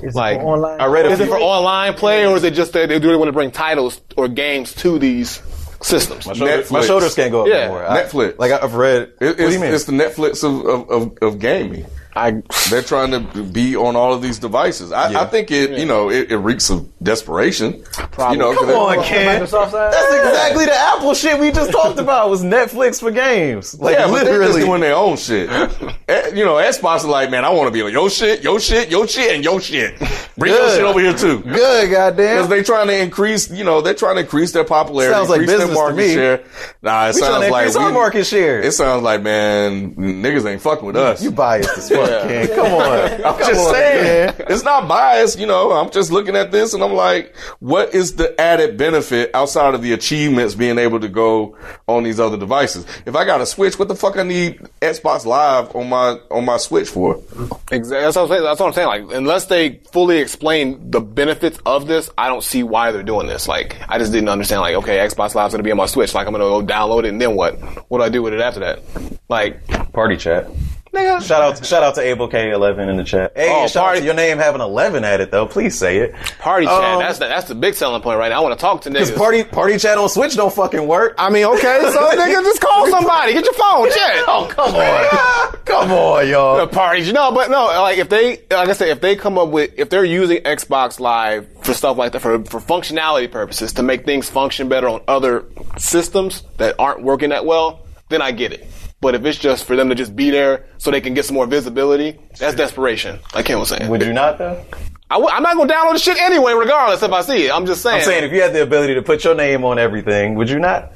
Is it Like for online? I read a Is it for online play, or is it just that they really want to bring titles or games to these systems? my, shoulders, my shoulders can't go up Yeah, anymore. I- Netflix. like I've read. It, what do it's, you mean? it's the Netflix of, of, of, of gaming. I They're trying to be on all of these devices. I, I think it, you know, it, it reeks of desperation. You know, 'cause Come on, On Ken. That's exactly the Apple shit we just talked about. Was Netflix for games? Like Yeah, but they're just literally. doing their own shit. Eh, you know, Xbox is like, man, I want to be on your shit, your shit, your shit, and your shit. Bring your shit over here too. Good, goddamn. Because goddamn. they trying to increase, you know, they're trying to increase their popularity, Sounds like increase their business to me. share. Nah, it We trying sounds to like increase our market share. It sounds like, man, niggas ain't fucking with us. You biased as fuck. On, Yeah. Ken. Come on. I'm just saying, it's not biased. You know, I'm just looking at this and I'm like, what is the added benefit outside of the achievements being able to go on these other devices? If I got a Switch, what the fuck I need Xbox Live on my on my Switch for? Exactly. That's what I'm saying. That's what I'm saying. Like, unless they fully explain the benefits of this, I don't see why they're doing this. Like, I just didn't understand. Like, okay, Xbox Live's gonna be on my Switch. Like, I'm gonna go download it, and then what? What do I do with it after that? Like, Party chat. Nigga, Shout out, shout out to Abel K11 in the chat. Hey, Oh, shout out party- to your name having 11 at it though. Please say it. party chat. Um, That's the, that's the big selling point right now. I want to talk to Because niggas. party party chat on Switch don't fucking work. I mean, okay, so nigga, just call somebody. Get your phone. Chat. Oh come on, come on, y'all. the parties. No, but no, like if they, like I said, if they come up with, if they're using Xbox Live for stuff like that, for, for functionality purposes, to make things function better on other systems that aren't working that well, then I get it. But if it's just for them to just be there so they can get some more visibility, that's desperation, like Ken was saying. Would you not though? I w- I'm not gonna download the shit anyway, regardless if I see it. I'm just saying. I'm saying if you had the ability to put your name on everything, would you not?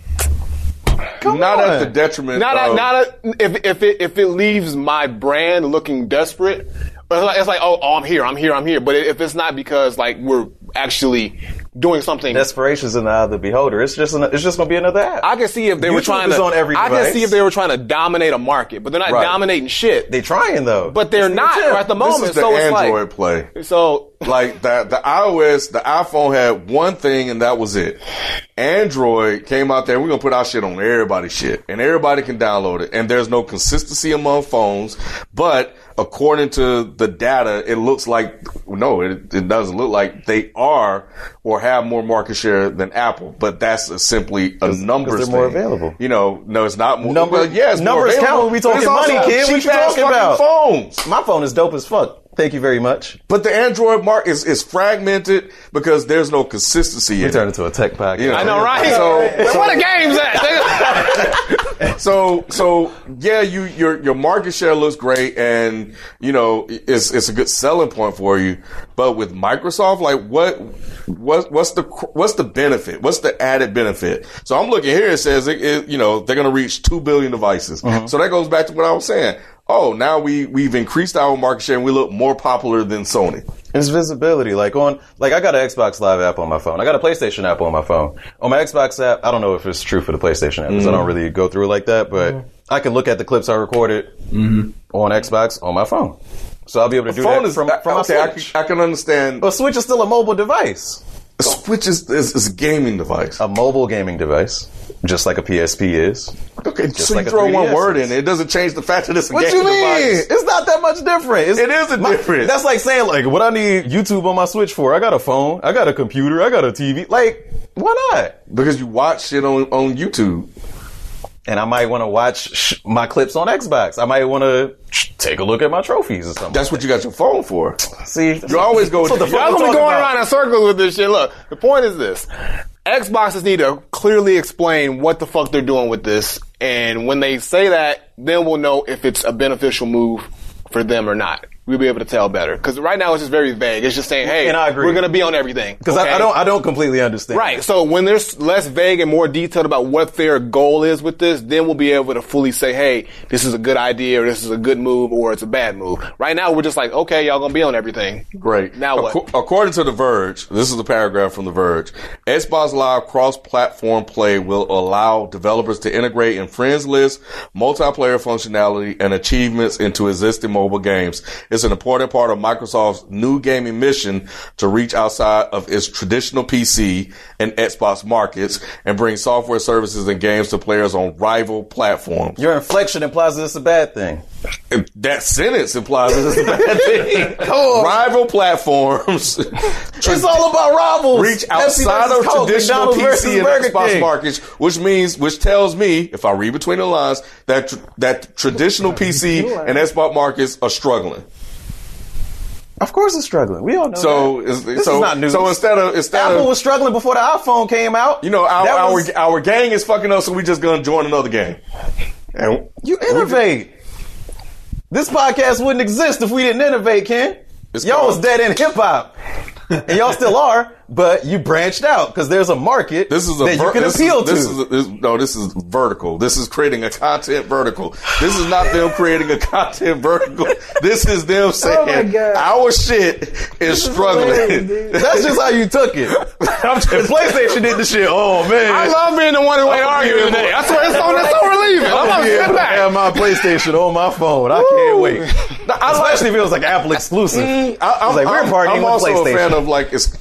Come not on. at the detriment. Not a, of, not a, if if it if it leaves my brand looking desperate, it's like, it's like oh, oh I'm here I'm here I'm here. But if it's not because like we're actually doing something, Desperation's in the eye of the beholder. It's just an, it's just gonna be another app. I can see if they were trying to. on every I can see if they were trying to dominate a market, but they're not Right. dominating shit. They're trying though. but they're It's the not attempt. at the moment. this is the so it's Android like play. so. Like the the iOS, the iPhone had one thing and that was it. Android came out there. We're gonna put our shit on everybody's shit, and everybody can download it. And there's no consistency among phones, but according to the data, it looks like no, it, it doesn't look like they are or have more market share than Apple. But that's a, simply a numbers. they're more available. You know, no, it's not more. Number- well, yeah, it's more numbers count when we talking it's money, kid. What you talking about? Phones. My phone is dope as fuck. Thank you very much. But the Android market is, is fragmented because there's no consistency in We it. turned into a tech podcast. You I know, right? So- Where where the games at? So, so yeah, you your your market share looks great, and you know it's it's a good selling point for you. But with Microsoft, like what what what's the what's the benefit? What's the added benefit? So I'm looking here. It says it, it, you know they're going to reach two billion devices. Uh-huh. So that goes back to what I was saying. Oh, now we we've increased our market share and we look more popular than Sony. It's visibility. Like on, like I got an Xbox Live app on my phone. I got a PlayStation app on my phone. On my Xbox app, I don't know if it's true for the PlayStation app because I don't mm-hmm. really go through it like that. But mm-hmm. I can look at the clips I recorded mm-hmm. on Xbox on my phone. So I'll be able to do Phone that is from, from okay. I Switch. can, I can understand. But Switch is still a mobile device, A Switch is, is, is a gaming device. a mobile gaming device, just like a PSP is. Okay, so like you throw one word is. in it, it doesn't change the fact that it's a gaming. device. What you mean? device. It's not that much different. It's, It is a difference. That's like saying like, what I need YouTube on my Switch for? I got a phone, I got a computer, I got a TV. Like, why not? Because you watch shit on, on YouTube. And I might want to watch sh- my clips on Xbox. I might want to sh- take a look at my trophies or something. That's what you got your phone for. See, You always go with the- Y'all gonna be going about. around in circles with this shit. Look, the point is this. Xboxes need to clearly explain what the fuck they're doing with this. And when they say that, then we'll know if it's a beneficial move for them or not. We'll be able to tell better. Cause right now it's just very vague. It's just saying, hey, And I agree. we're gonna be on everything. Because I, I don't, I don't completely understand. Right. So when there's less vague and more detailed about what their goal is with this, then we'll be able to fully say, hey, this is a good idea or this is a good move or it's a bad move. Right now we're just like, okay, y'all gonna be on everything. Great. Now what? Acco- according to The Verge, this is a paragraph from The Verge. Xbox Live cross-platform play will allow developers to integrate in friends list, multiplayer functionality, and achievements into existing mobile games. It's an important part of Microsoft's new gaming mission to reach outside of its traditional PC and Xbox markets and bring software services and games to players on rival platforms. Your inflection implies that it's a bad thing. That sentence implies that it's a bad thing. on. Rival platforms. It's all about rivals. reach outside of Coke, traditional McDonald's PC and Burger Xbox King. markets, which means, which tells me, if I read between the lines, that tr- that traditional PC and Xbox markets are struggling. Of course, it's struggling. We all know. So, that. is, this so, is not news. so instead of instead Apple of was struggling before the iPhone came out. you know our our, was- our gang is fucking us, so we just gonna join another gang. And You innovate. This podcast wouldn't exist if we didn't innovate, Ken. Y'all called- was dead in hip hop. and y'all still are, but you branched out because there's a market This is a that you can this appeal is, this to. Is a, this, no, this is vertical. This is creating a content vertical. This is not them creating a content vertical. This is them oh saying God. our shit is struggling. hilarious. That's just how you took it. if PlayStation did the shit, oh man. I love being the one who ain't arguing today. That's why it's so, it's so relieving. I'm I'm gonna be sit able to back. have my PlayStation on my phone. I can't wait. Especially if it was like Apple exclusive. Mm, I, I was like, we're partying I'm with also PlayStation. a fan of like ex-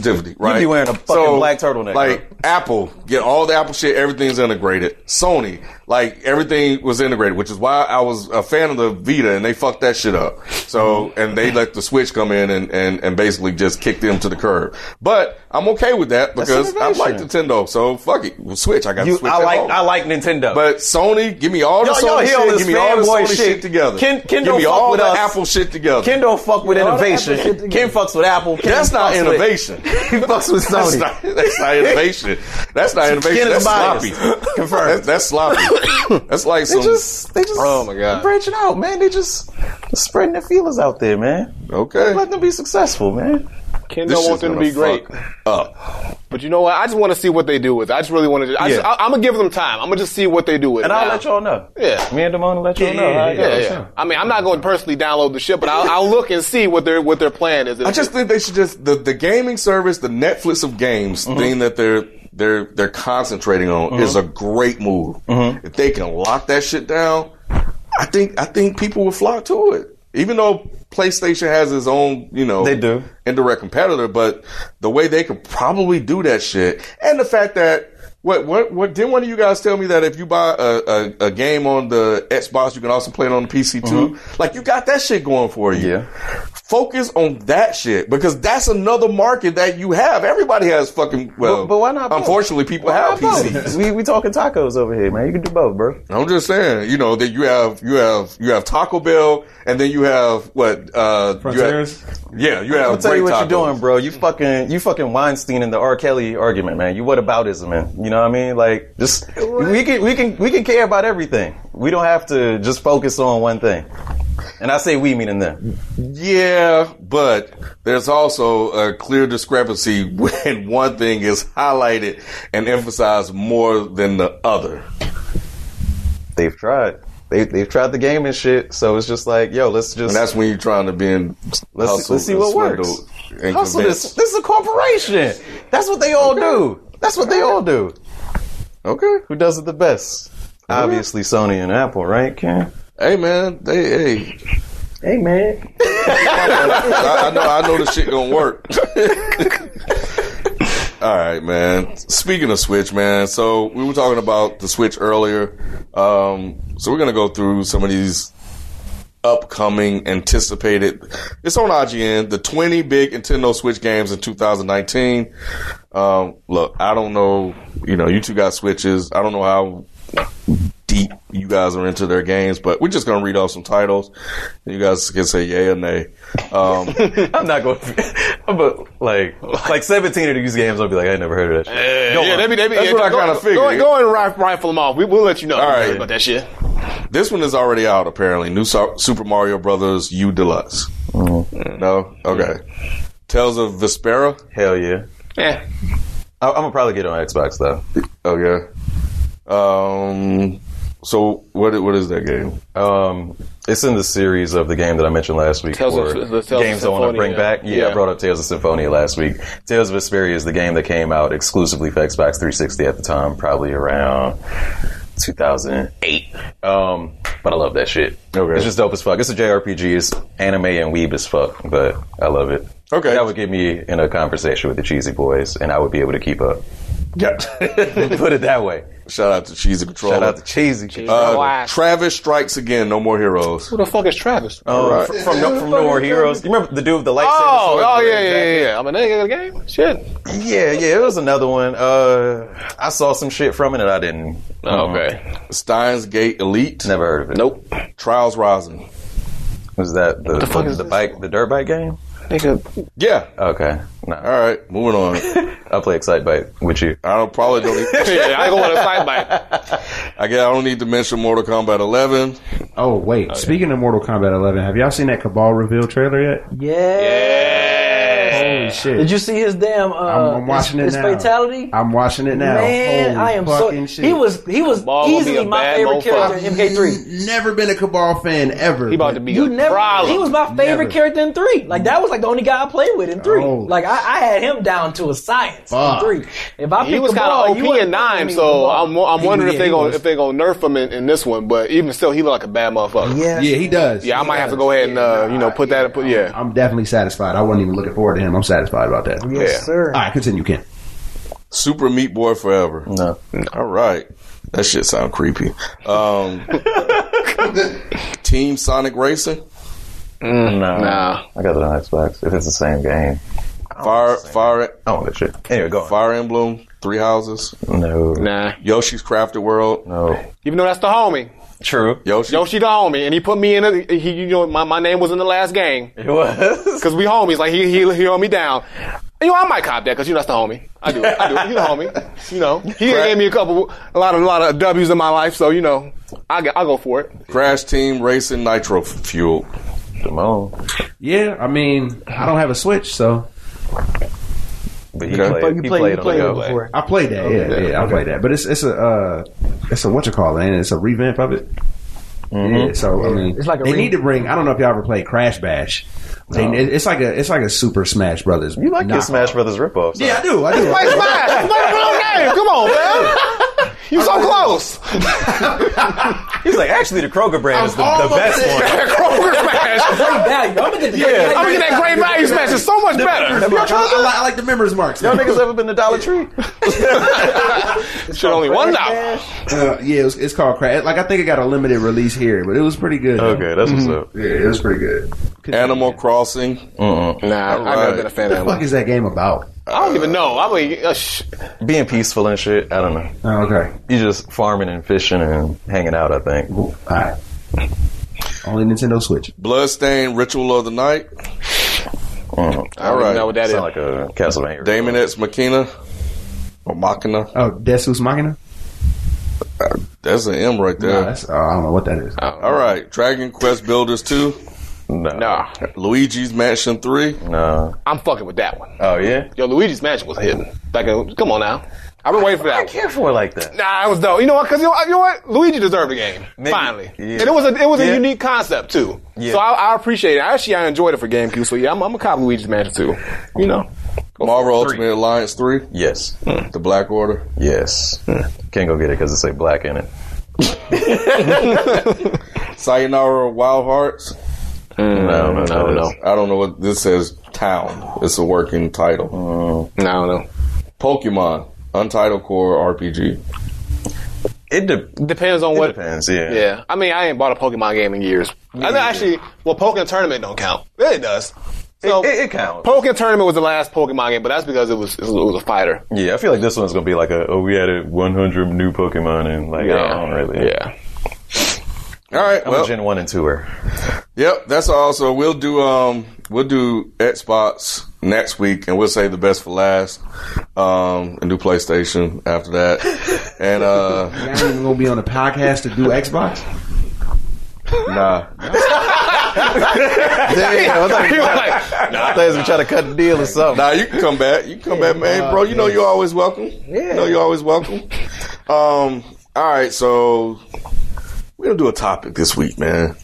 exclusivity, right? be wearing a fucking black turtleneck, Like Apple, get all the Apple shit. Everything's integrated. Sony, like everything was integrated, which is why I was a fan of the Vita, and they fucked that shit up. So, and they let the Switch come in and and and basically just kick them to the curb. But I'm okay with that because I like. Nintendo. So fuck it, Well, Switch. I got You, Switch. I like home. I like Nintendo. But Sony, give me all the Y'all- y'all Sony hear all shit. Give me all the Sony shit. shit, together. Ken- Ken give me fuck all with the us. Apple shit together. Ken don't fuck with all innovation. Apple shit Ken fucks with Apple. Ken That's not fucks with- innovation. he fucks with That's Sony. not, that's not innovation. That's not innovation. Ken is That's sloppy. Confirmed. That's, that's sloppy. That's like They some. just, they just, Oh, my God. branching out, man. They just spreading their feelers out there, man. okay. Let them be successful, man. Ken This don't want them to be great. fuck Up. But you know what? I just want to see what they do with it. I just really want to. I just, Yeah. I, I'm gonna give them time. I'm gonna just see what they do with And it. And I'll now. let y'all know. Yeah. Me and Damon will let y'all know. how it Yeah, goes. yeah. I mean, I'm not going to personally download the shit, but I'll, I'll look and see what their what their plan is. I just think they should just the, the gaming service, the Netflix of games Mm-hmm. thing that they're they're they're concentrating on is a great move. Mm-hmm. If they can lock that shit down, I think I think people will flock to it. Even though PlayStation has its own, you know, They do. indirect competitor, but the way they could probably do that shit, and the fact that what what what didn't one of you guys tell me that if you buy a, a, a game on the Xbox, you can also play it on the PC too? Like you got that shit going for you. Yeah. Focus on that shit because that's another market that you have. Everybody has fucking well, But- but why not both? Unfortunately, people Why have? PCs. We we talking tacos over here, man. You can do both, bro. I'm just saying, you know, that you have you have you have Taco Bell, and then you have what? Uh, you Frontiers? have, yeah, you have. I'll tell you great what you're doing, bro. You fucking you fucking Weinstein in the R. Kelly argument, man. You what aboutism, man. You know what I mean? Like just we can we can we can care about everything. We don't have to just focus on one thing. And I say we meaning them. Yeah, but there's also a clear discrepancy when one thing is highlighted and emphasized more than the other. They've tried. They they've tried the game and shit. So it's just like, yo, let's just And that's when you're trying to be in let's let's see what works. Hustle this. This is a corporation. That's what they all do. That's what they all do. Okay. Who does it the best? Obviously, Sony and Apple, right, Ken? Hey man, they hey. Hey man, I, I know I know this shit gonna work. All right, man. Speaking of Switch, man. So we were talking about the Switch earlier. Um, so we're gonna go through some of these upcoming anticipated. It's on IGN. The 20 big Nintendo Switch games in 2019. Um, look, I don't know. You know, you two got Switches. I don't know how deep you guys are into their games, but we're just gonna read off some titles. And you guys can say yay or nay. Um, I'm not going. but like, like 17 of these games, I'll be like, I never heard of that shit. Yeah, yeah, they be, they be, That's yeah, what I go- kinda go- figured. Go, go and rifle, rifle them off. We, we'll let you know All right. about that shit. this one is already out. Apparently, new Su- Super Mario Brothers U Deluxe. No, okay. Tales of Vesperia. Hell yeah. Yeah. I, I'm gonna probably get it on Xbox though. Okay. Um. So what? What is that game? Um, it's in the series of the game that I mentioned last week. Tales of- the Tales of games I want to bring back. Yeah, Yeah. I brought up Tales of Symphonia last week. Tales of Vesperia is the game that came out exclusively for Xbox 360 at the time, probably around 2008. Um, but I love that shit. Okay. It's just dope as fuck. It's a JRPG. It's anime and weeb as fuck, but I love it. Okay. That would get me in a conversation with the Cheesy Boys, and I would be able to keep up. Yeah. Put it that way. Shout out to Cheesy Control. Shout out to Cheesy. uh, Wow. Travis strikes again. No more heroes. Who the fuck is Travis? Um, right. fr- from, no, from No More Heroes. You remember the dude with the lightsaber? Oh, sword oh yeah, yeah, yeah, yeah. I'm a nigga of the game. Shit. Yeah, yeah, it was another one. Uh, I saw some shit from it and I didn't. Oh, okay. Steins Gate Elite. Never heard of it. Nope. Trials Rising. Was that the, the fuck the, is the this? bike, the dirt bike game? Nigga. Yeah. Okay, no, All right. Moving on. I'll play Excitebike with you. I don't probably don't. Need, yeah, I go on a side bite. I guess I don't need to mention Mortal Kombat 11. Oh wait, oh, speaking of Mortal Kombat 11, have y'all seen that Kabal reveal trailer yet? yeah. Holy Holy shit. Did you see his damn? Uh, I'm, I'm watching his, it his now. fatality. I'm watching it now. Man, Holy I am so. shit. He was he was Ball easily my favorite motherfucker. character in MK3. Never been a Kabal fan ever. He about to be You a never. problem. He was my favorite Never. character in three. Like that was like the only guy I played with in three. Oh. Like I, I had him down to a science Fuck. in three. If I He picked was kind of you OP in nine, him in the so. I'm I'm wondering if they he gonna if they gonna nerf him in, in this one. But even still, he look like a bad motherfucker. Yeah. Yeah, he does. Yeah, I might have to go ahead and uh, you know put that. Put yeah. I'm definitely satisfied. I wasn't even looking forward to him. I'm satisfied about that. Yes, Yeah. sir. All right, continue, Ken. Super Meat Boy Forever. No. All right. That shit sound creepy. Um, Team Sonic Racing. No. Nah. I got it on Xbox. If it's the same game. Fire, Fire, I don't want that shit. Anyway, go on. Fire Emblem, Three Houses, No. Nah. Yoshi's Crafted World, No. Even though that's the homie, True. Yoshi. Yoshi the homie, and he put me in. A, he, you know, my, my name was in the last game It was. because we homies. Like he he he held me down. You know, I might cop that because you know that's the homie. I do. It, I do. He the homie. You know, he gave me a couple, a lot of a lot of W's in my life. So you know, I will go for it. Crash Team Racing Nitro Fuel. Come on. Yeah, I mean, I don't have a Switch, so But he Okay. played, you he played, played you on played it before. I played that. Yeah, yeah, I played that. But it's it's a uh, it's a what you call it? Ain't it? It's a revamp of it. Yeah, so I mean, It's like a they re- need to bring. I don't know if y'all ever played Crash Bash. They, it- it's like a it's like a Super Smash Brothers. You like your. Smash Brothers ripoffs. Yeah, I do. I do. Like Smash, play the real game. Come on, man. You so close. He's like, actually, the Kroger brand is the, the best one. Kroger Smash. Great value. I'm gonna get the great I'm value. gonna get that great value smash. It's so much better. I, like, I like- I like the members marks. Y'all niggas ever been to Dollar Tree? Shit, only one dollar. Uh, yeah, it was, it's called Crash. Like I think it got a limited release here, but it was pretty good. Okay, that's what's up. Yeah, it was pretty good. Animal Crossing. Nah, I've never right. been a fan What the of fuck that. is that game about? I don't even know. I mean, uh, sh- Being peaceful and shit. I don't know. Oh, okay. You just farming and fishing and hanging out. I think. All right. Only Nintendo Switch. Bloodstained Ritual of the Night. Mm. I don't All even know what that is. Sound like a Castlevania. Daemon X Machina. Or Machina. Oh, Desus Machina. Uh, that's an M right No, there. that's, oh, I don't know what that is. All right. Dragon Quest Builders 2. No. Nah, Luigi's Mansion 3. No. I'm fucking with that one. Oh yeah. Yo, Luigi's Mansion was hitting. Like, uh, come on now. I've been waiting for that. I one. care for it like that. Nah, it was dope. You know what? Because you, know, you know what? Luigi deserved the game Maybe- finally, yeah. and it was a it was Yeah. a unique concept too. Yeah. So I, I appreciate it. Actually, I enjoyed it for GameCube. So yeah, I'm, I'm a cop Luigi's Mansion too. You know, Marvel for it. Ultimate Alliance 3. Yes. The Black Order. Yes. Can't go get it because it say black in it. Sayonara Wild Hearts. No, no, no, don't. I don't know what this says. Town. It's a working title. Mm. No, no. Pokemon. Untitled Core RPG. It, de- Depends on it what. depends. Yeah. Yeah, I mean, I ain't bought a Pokemon game in years. I mean, actually, well, Pokkén Tournament don't count. Yeah, it does. So, it, it counts. Pokkén Tournament was the last Pokemon game, but that's because it was it was, a fighter. yeah, I feel like this one's gonna be like a oh we added 100 new Pokemon and like I don't really. Yeah. All right. I'm well, a Gen one and twoer. Yep, that's all. So we'll do um we'll do Xbox next week, and we'll save the best for last, um, and do PlayStation after that. And uh, Y'all even gonna be on the podcast to do Xbox. nah, Damn, I thought He was like, I thought he was trying to cut the deal or something. nah, you can come back. You can come back, man, bro. You know you're always welcome. You know you're always welcome. Um, all right, so we're gonna do a topic this week, man.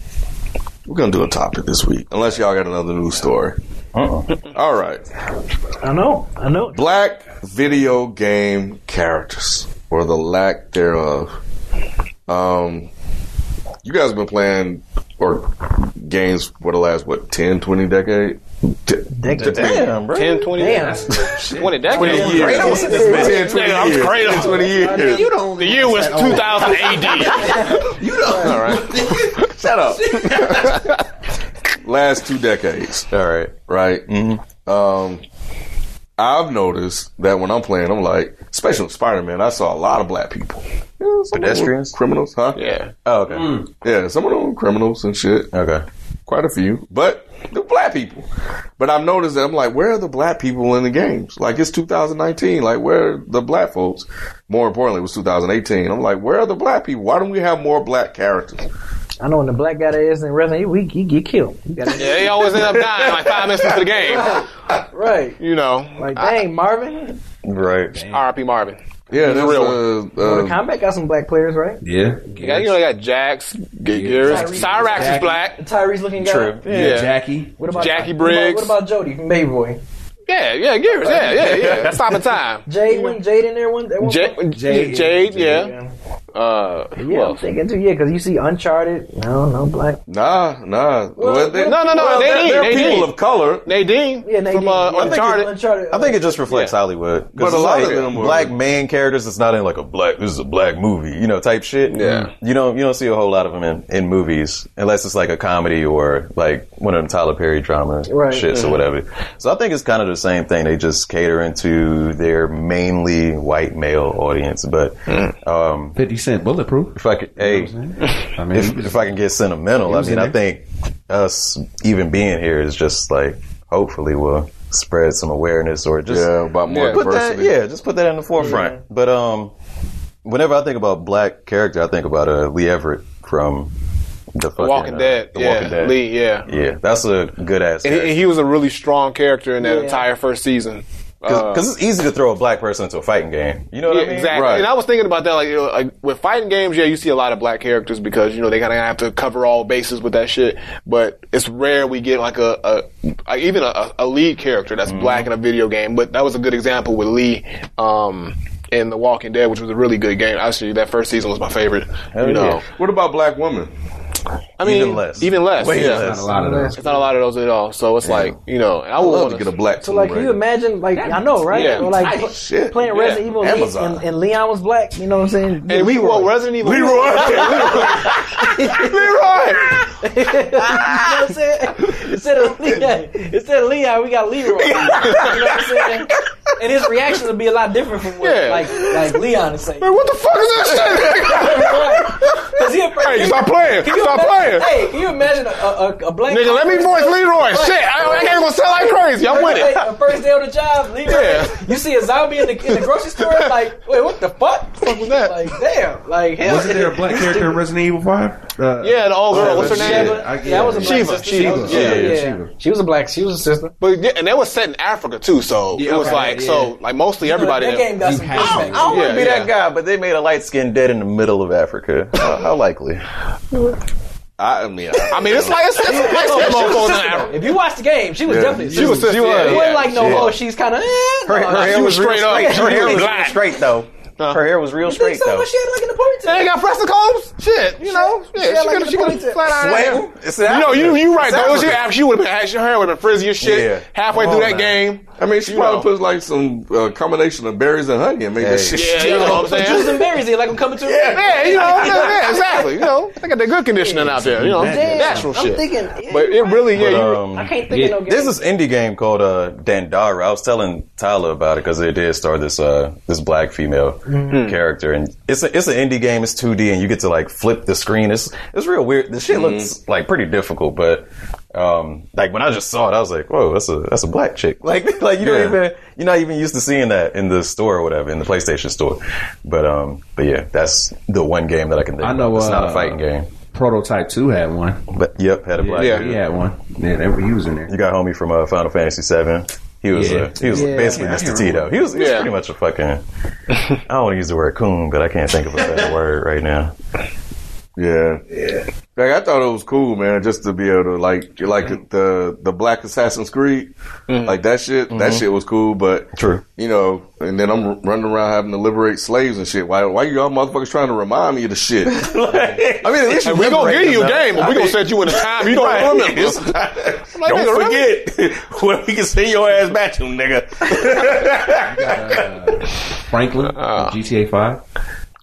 We're gonna do a topic this week, unless y'all got another news story. Uh-uh. All right. I know. I know. black video game characters or the lack thereof. Um, you guys have been playing or games for the last what 10, 20 decade? T- Damn, bro. 10, 20 Damn. years. 20 decades. 20 years. Great. 10, 20 Nigga, I'm years. crazy. 10, 20 years. You don't. The year was 2000 AD. You don't. All right. Shut up. last two decades, All right. right? Mm-hmm. Um, I've noticed that when I'm playing, I'm like, especially with Spider-Man, I saw a lot of black people. Yeah, some of them were Pedestrians? criminals, huh? Yeah. Oh, okay. Yeah, some of them were criminals and shit. Okay. Quite a few, but they're black people. But I've noticed that I'm like, where are the black people in the games? Like it's 2019. Like where are the black folks? More importantly, it was 2018. I'm like, where are the black people? Why don't we have more black characters? I know when the black guy that is in Resident Evil, he, he get killed. He gotta- Yeah, they always end up dying like five minutes into the game. right. You know, Like, dang, Marvin. Right. R.I.P. Marvin. Yeah, He's a that's real uh, Mortal uh, Kombat got some black players, right? Yeah. You, got, you know, they got Jax, G- Gears, Tyrese. Cyrax is black. The Tyrese looking guy. True. Yeah. Jackie. What about Jackie what about- Briggs. What about, Jody from Baby Boy? Yeah, yeah, Gears, yeah, yeah, yeah. Stop in time. Jade, when Jade in there, one, that one Jade, Jade. Jade, yeah. Uh, who Yeah, I'm thinking too. Yeah, because you see Uncharted. No, no black. nah, nah. Well, they- no, no, no, well, they they're, they're they people of color. Nadine, Yeah, Nadine. from uh, Yeah, I think it's Uncharted. Uncharted. I think it just reflects Yeah. Hollywood. 'Cause But a lot like of them were- black main characters. It's not in like a black. This is a black movie, you know, type shit. Yeah. you don't you don't see a whole lot of them in, in movies unless it's like a comedy or like one of them Tyler Perry drama Right. shits or whatever. So I think it's kind of the same thing. They just cater into their mainly white male audience. But um, 50 Cent Bulletproof. if I could, hey, I mean, if, if I can get sentimental, I mean, I think us even being here is just like hopefully will spread some awareness or just Yeah, about more Yeah. put that, diversity. yeah, just put that in the forefront. But um, whenever I think about black character, I think about uh, Lee Everett from the fucking, Walking uh, Dead, The yeah, Walking Dead. Lee, yeah. Yeah, that's a good ass. And he, and he was a really strong character in that Yeah. entire first season. Uh, Because it's easy to throw a black person into a fighting game. You know what yeah, I mean? exactly. Right. And I was thinking about that, like, you know, like with fighting games, yeah, you see a lot of black characters because you know they kind of have to cover all bases with that shit. But it's rare we get like a, a, a even a, a lead character that's black in a video game. But that was a good example with Lee. Um, in The Walking Dead, which was a really good game. Actually, that first season was my favorite. Hell you know, yeah. What about black women? I mean, Even less. even less. Way yeah. less. Not a lot of those. It's not a lot of those at all. So it's like you know, I I would would love want to get a black. So like, can you imagine? Like, I know, right? Yeah. Or like pl- shit. playing Yeah. Resident Evil and, and Leon was black. You know what I'm saying? And we well, Resident Evil. Leroy. Leroy. you know what I'm saying? Instead of Leon, instead of Leon, we got Leroy. you know what I'm saying? And his reaction would be a lot different from what Yeah. like like Leon is saying. Man, what the fuck is that shit? Cause he a, hey, stop playing. Can you Stop imagine, playing. Hey, can you imagine a, a, a black Nigga, let me voice Leroy. Shit, I, I ain't gonna sell like crazy. I'm with it. the first day on the job, Leroy, Yeah. you see a zombie in the in the grocery store, like, wait, what the fuck? Fuck was that? Like, damn, like, hell, Wasn't there a black character in Resident Evil 5? Uh, Yeah, the old girl. What's her Sheva. name? Sheva. I- Yeah, that was a black Shiva, sister. Shiva, Shiva, yeah, yeah, Shiva. She was a black. She was a sister. But yeah, and that was set in Africa too, so Yeah, it was okay, like yeah. so like mostly everybody. That game got some had good to. I things. don't want Yeah, to be yeah. that guy, but they made a light skinned dead in the middle of Africa. How, how likely? I mean, I mean, it's like it's, it's like some motherfuckers in Africa. If you watch the game, she was Yeah. definitely. a She was sister. sister. was. yeah, It wasn't yeah. like no. Yeah. Oh, she's kind of. Eh, Her, no, her I- hair was was straight up. Her hair was black. straight though. Her hair was real You think straight so? though. What she had like in the ponytail? They ain't got Preston Combs. Shit, you know. Yeah, had she like could in the ponytail. flat iron Sweating. hair. You know, you you right It's though. She, she would have been her hair would have been frizzy as shit Yeah. halfway Come through that now. game. I mean, she You probably know. puts like some uh, combination of berries and honey and make that shit. Yeah, you know what I'm saying. Juice and berries, they like I'm coming to. Yeah, yeah, you know, yeah, yeah, exactly. You know, they got that good conditioning out there. You know, Damn, natural I'm shit. thinking. yeah, but it really, yeah, But, um, I can't think Yeah. of no game. There's this indie game called uh, Dandara. I was telling Tyler about it because it did star this uh, this black female Mm-hmm. character, and it's a, it's an indie game. It's 2D, and you get to like flip the screen. It's it's real weird. The shit Mm-hmm. looks like pretty difficult, but um, like when I just saw it, I was like, "Whoa, that's a that's a black chick." Like like you don't Yeah. even you're not even used to seeing that in the store or whatever in the PlayStation store. But um, but yeah, that's the one game that I can think. I know, of. It's not a uh, fighting game, Prototype 2 had one. but yep, had a black. Yeah. dude. He had one. Yeah, they, he was in there. You got homie from uh, Final Fantasy VII. He was Yeah. uh, he was Yeah. basically Yeah, Mr. Tito. He was, he was Yeah. pretty much a fucking. I don't want to use the word coon, but I can't think of a better word right now. Yeah. Yeah. Like I thought it was cool, man, just to be able to like like mm-hmm. the the Black Assassin's Creed, mm-hmm. like that shit. That mm-hmm. shit was cool, but True. you know. And then I'm running around having to liberate slaves and shit. Why why y'all motherfuckers trying to remind me of the shit? I mean, at least and we gonna give you a game, but we gonna set you in a time you don't remember. Like, Don't nigga, really? forget when we can send your ass back to him, nigga. Uh, Franklin, GTA 5.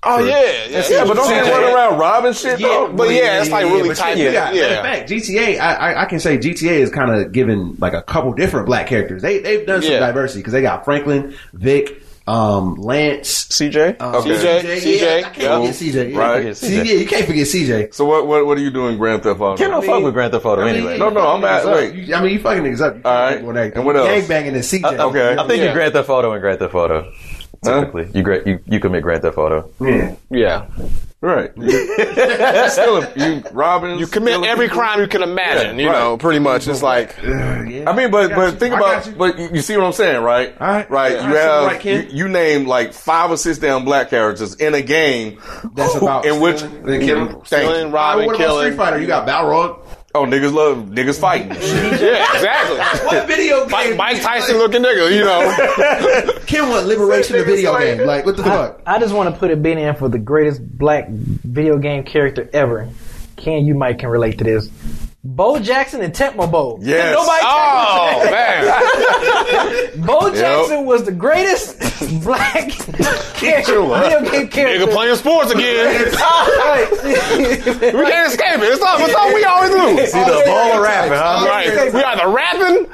Oh yeah, yeah, yeah, but don't yeah, they run around robbing shit? though? But yeah, it's like really tight. Yeah, Yeah, Matter of fact, GTA, I, I, I can say GTA is kind of given like a couple different black characters. They they've done some Yeah. diversity because they got Franklin, Vic, um, Lance, CJ. um, Okay. CJ, Yeah, I can't yeah. forget CJ. Yeah. Right. C- yeah, you can't forget CJ. So what what what are you doing, Grand Theft Auto? Can't no fuck with Grand Theft Auto I mean, anyway. No, you no, fucking I'm at- niggas up. wait. You- I mean, you fucking niggas up. You All can't right. fuck with that. And what else? Gang banging and CJ. I- Okay. I'm thinking Yeah. Grand Theft Auto and Grand Theft Auto. Typically, you great you you commit Grand Theft Auto. Yeah. Yeah. Right. You, still, a- you robbing. You commit every crime you can imagine, you right. know, pretty much. It's like, I mean, but but think I about, you. but you, you see what I'm saying, right? All right. right. Yeah. You All right, have right, you, you name like five or six damn black characters in a game That's about in which stealing and killing. Thank you. stealing, All right, what about killing. Street Fighter? You got Balrog. Oh, niggas love niggas fighting. Yeah, exactly. What video Mike, game? Mike Tyson looking nigga, you know. Ken want liberation of video game. Like what the fuck? I just want to put a bid in for the greatest black video game character ever. Ken, you might can relate to this. Bo Jackson and Tecmo Bowl. Yes. Nobody Oh man, Bo Jackson was the greatest black character, video game character. nigga playing sports again. Right. We can't escape it. It's all, it's all we always lose. See the ball or rapping, huh? Right. We either rapping,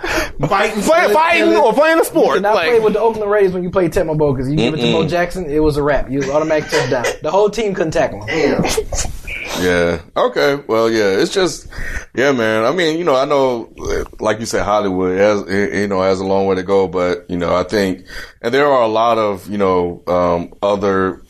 Fighting, play, fighting, or playing a sport. And I Like, played with the Oakland Raiders when you played Tecmo Bowl because you give it to Bo Jackson, it was a wrap. You was automatic touchdown. The whole team couldn't tackle him. Yeah. Okay. Well, yeah. It's just, yeah, man. I mean, you know, I know, like you said, Hollywood has, you know, has a long way to go, but you know, I think, and there are a lot of, you know, um, other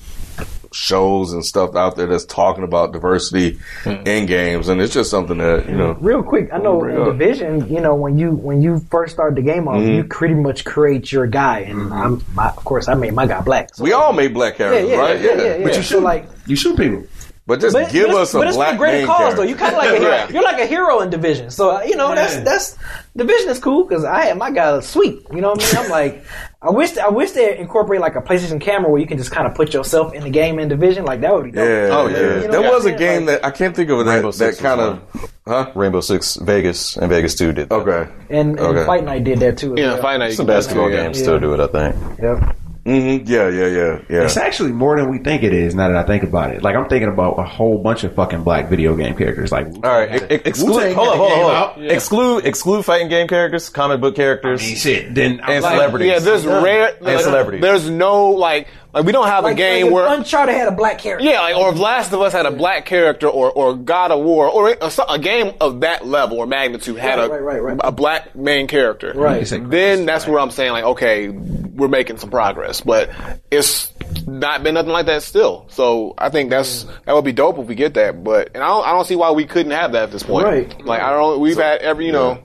shows and stuff out there that's talking about diversity hmm. in games, and it's just something that you know. Real quick, I know in up. Division, you know, when you when you first start the game off, you mm-hmm. pretty much create your guy, and mm-hmm. I'm, my, of course, I made my guy black. So, We all made black characters, yeah, right? yeah, yeah, yeah, But you So like, You shoot people. But just but, give but us it's, but a it's for the greater cause, character. though. You kind of like a hero. Yeah. You're like a hero in Division, so uh, you know that's that's Division is cool because I had my guy sweet. You know what I mean? I'm like, I wish I wish they incorporate like a PlayStation camera where you can just kind of put yourself in the game in Division. Like that would be dope. Yeah, Oh, yeah. yeah. You know there was a saying? game that I can't think of that, Rainbow that kind of, huh? Rainbow Six Vegas and Vegas Two did that. Okay. And, and Okay. Fight Night did that too. yeah, well. find out. Some basketball yeah. games still do it, I think. Yep. Hmm Yeah, yeah, yeah, yeah. It's actually more than we think it is. Now that I think about it, like I'm thinking about a whole bunch of fucking black video game characters. Like, All right, ex- ex- exclude. Wu-Tang Hold had on, hold on, hold out. on. Exclude, exclude fighting game characters, comic book characters, I mean, shit. Then and like, celebrities. Yeah, there's rare like, celebrities. There's no like like we don't have Like, a game like where Uncharted had a black character. yeah, like or if Last of Us had a black character or or God of War or a, a game of that level or magnitude had Right, a right, right, right. a black main character. Right. Then that's where I'm saying like okay, we're making some progress, but it's not been nothing like that still. So I think that's that would be dope if we get that. But and I don't I don't see why we couldn't have that at this point. Right. Like I don't we've had every you know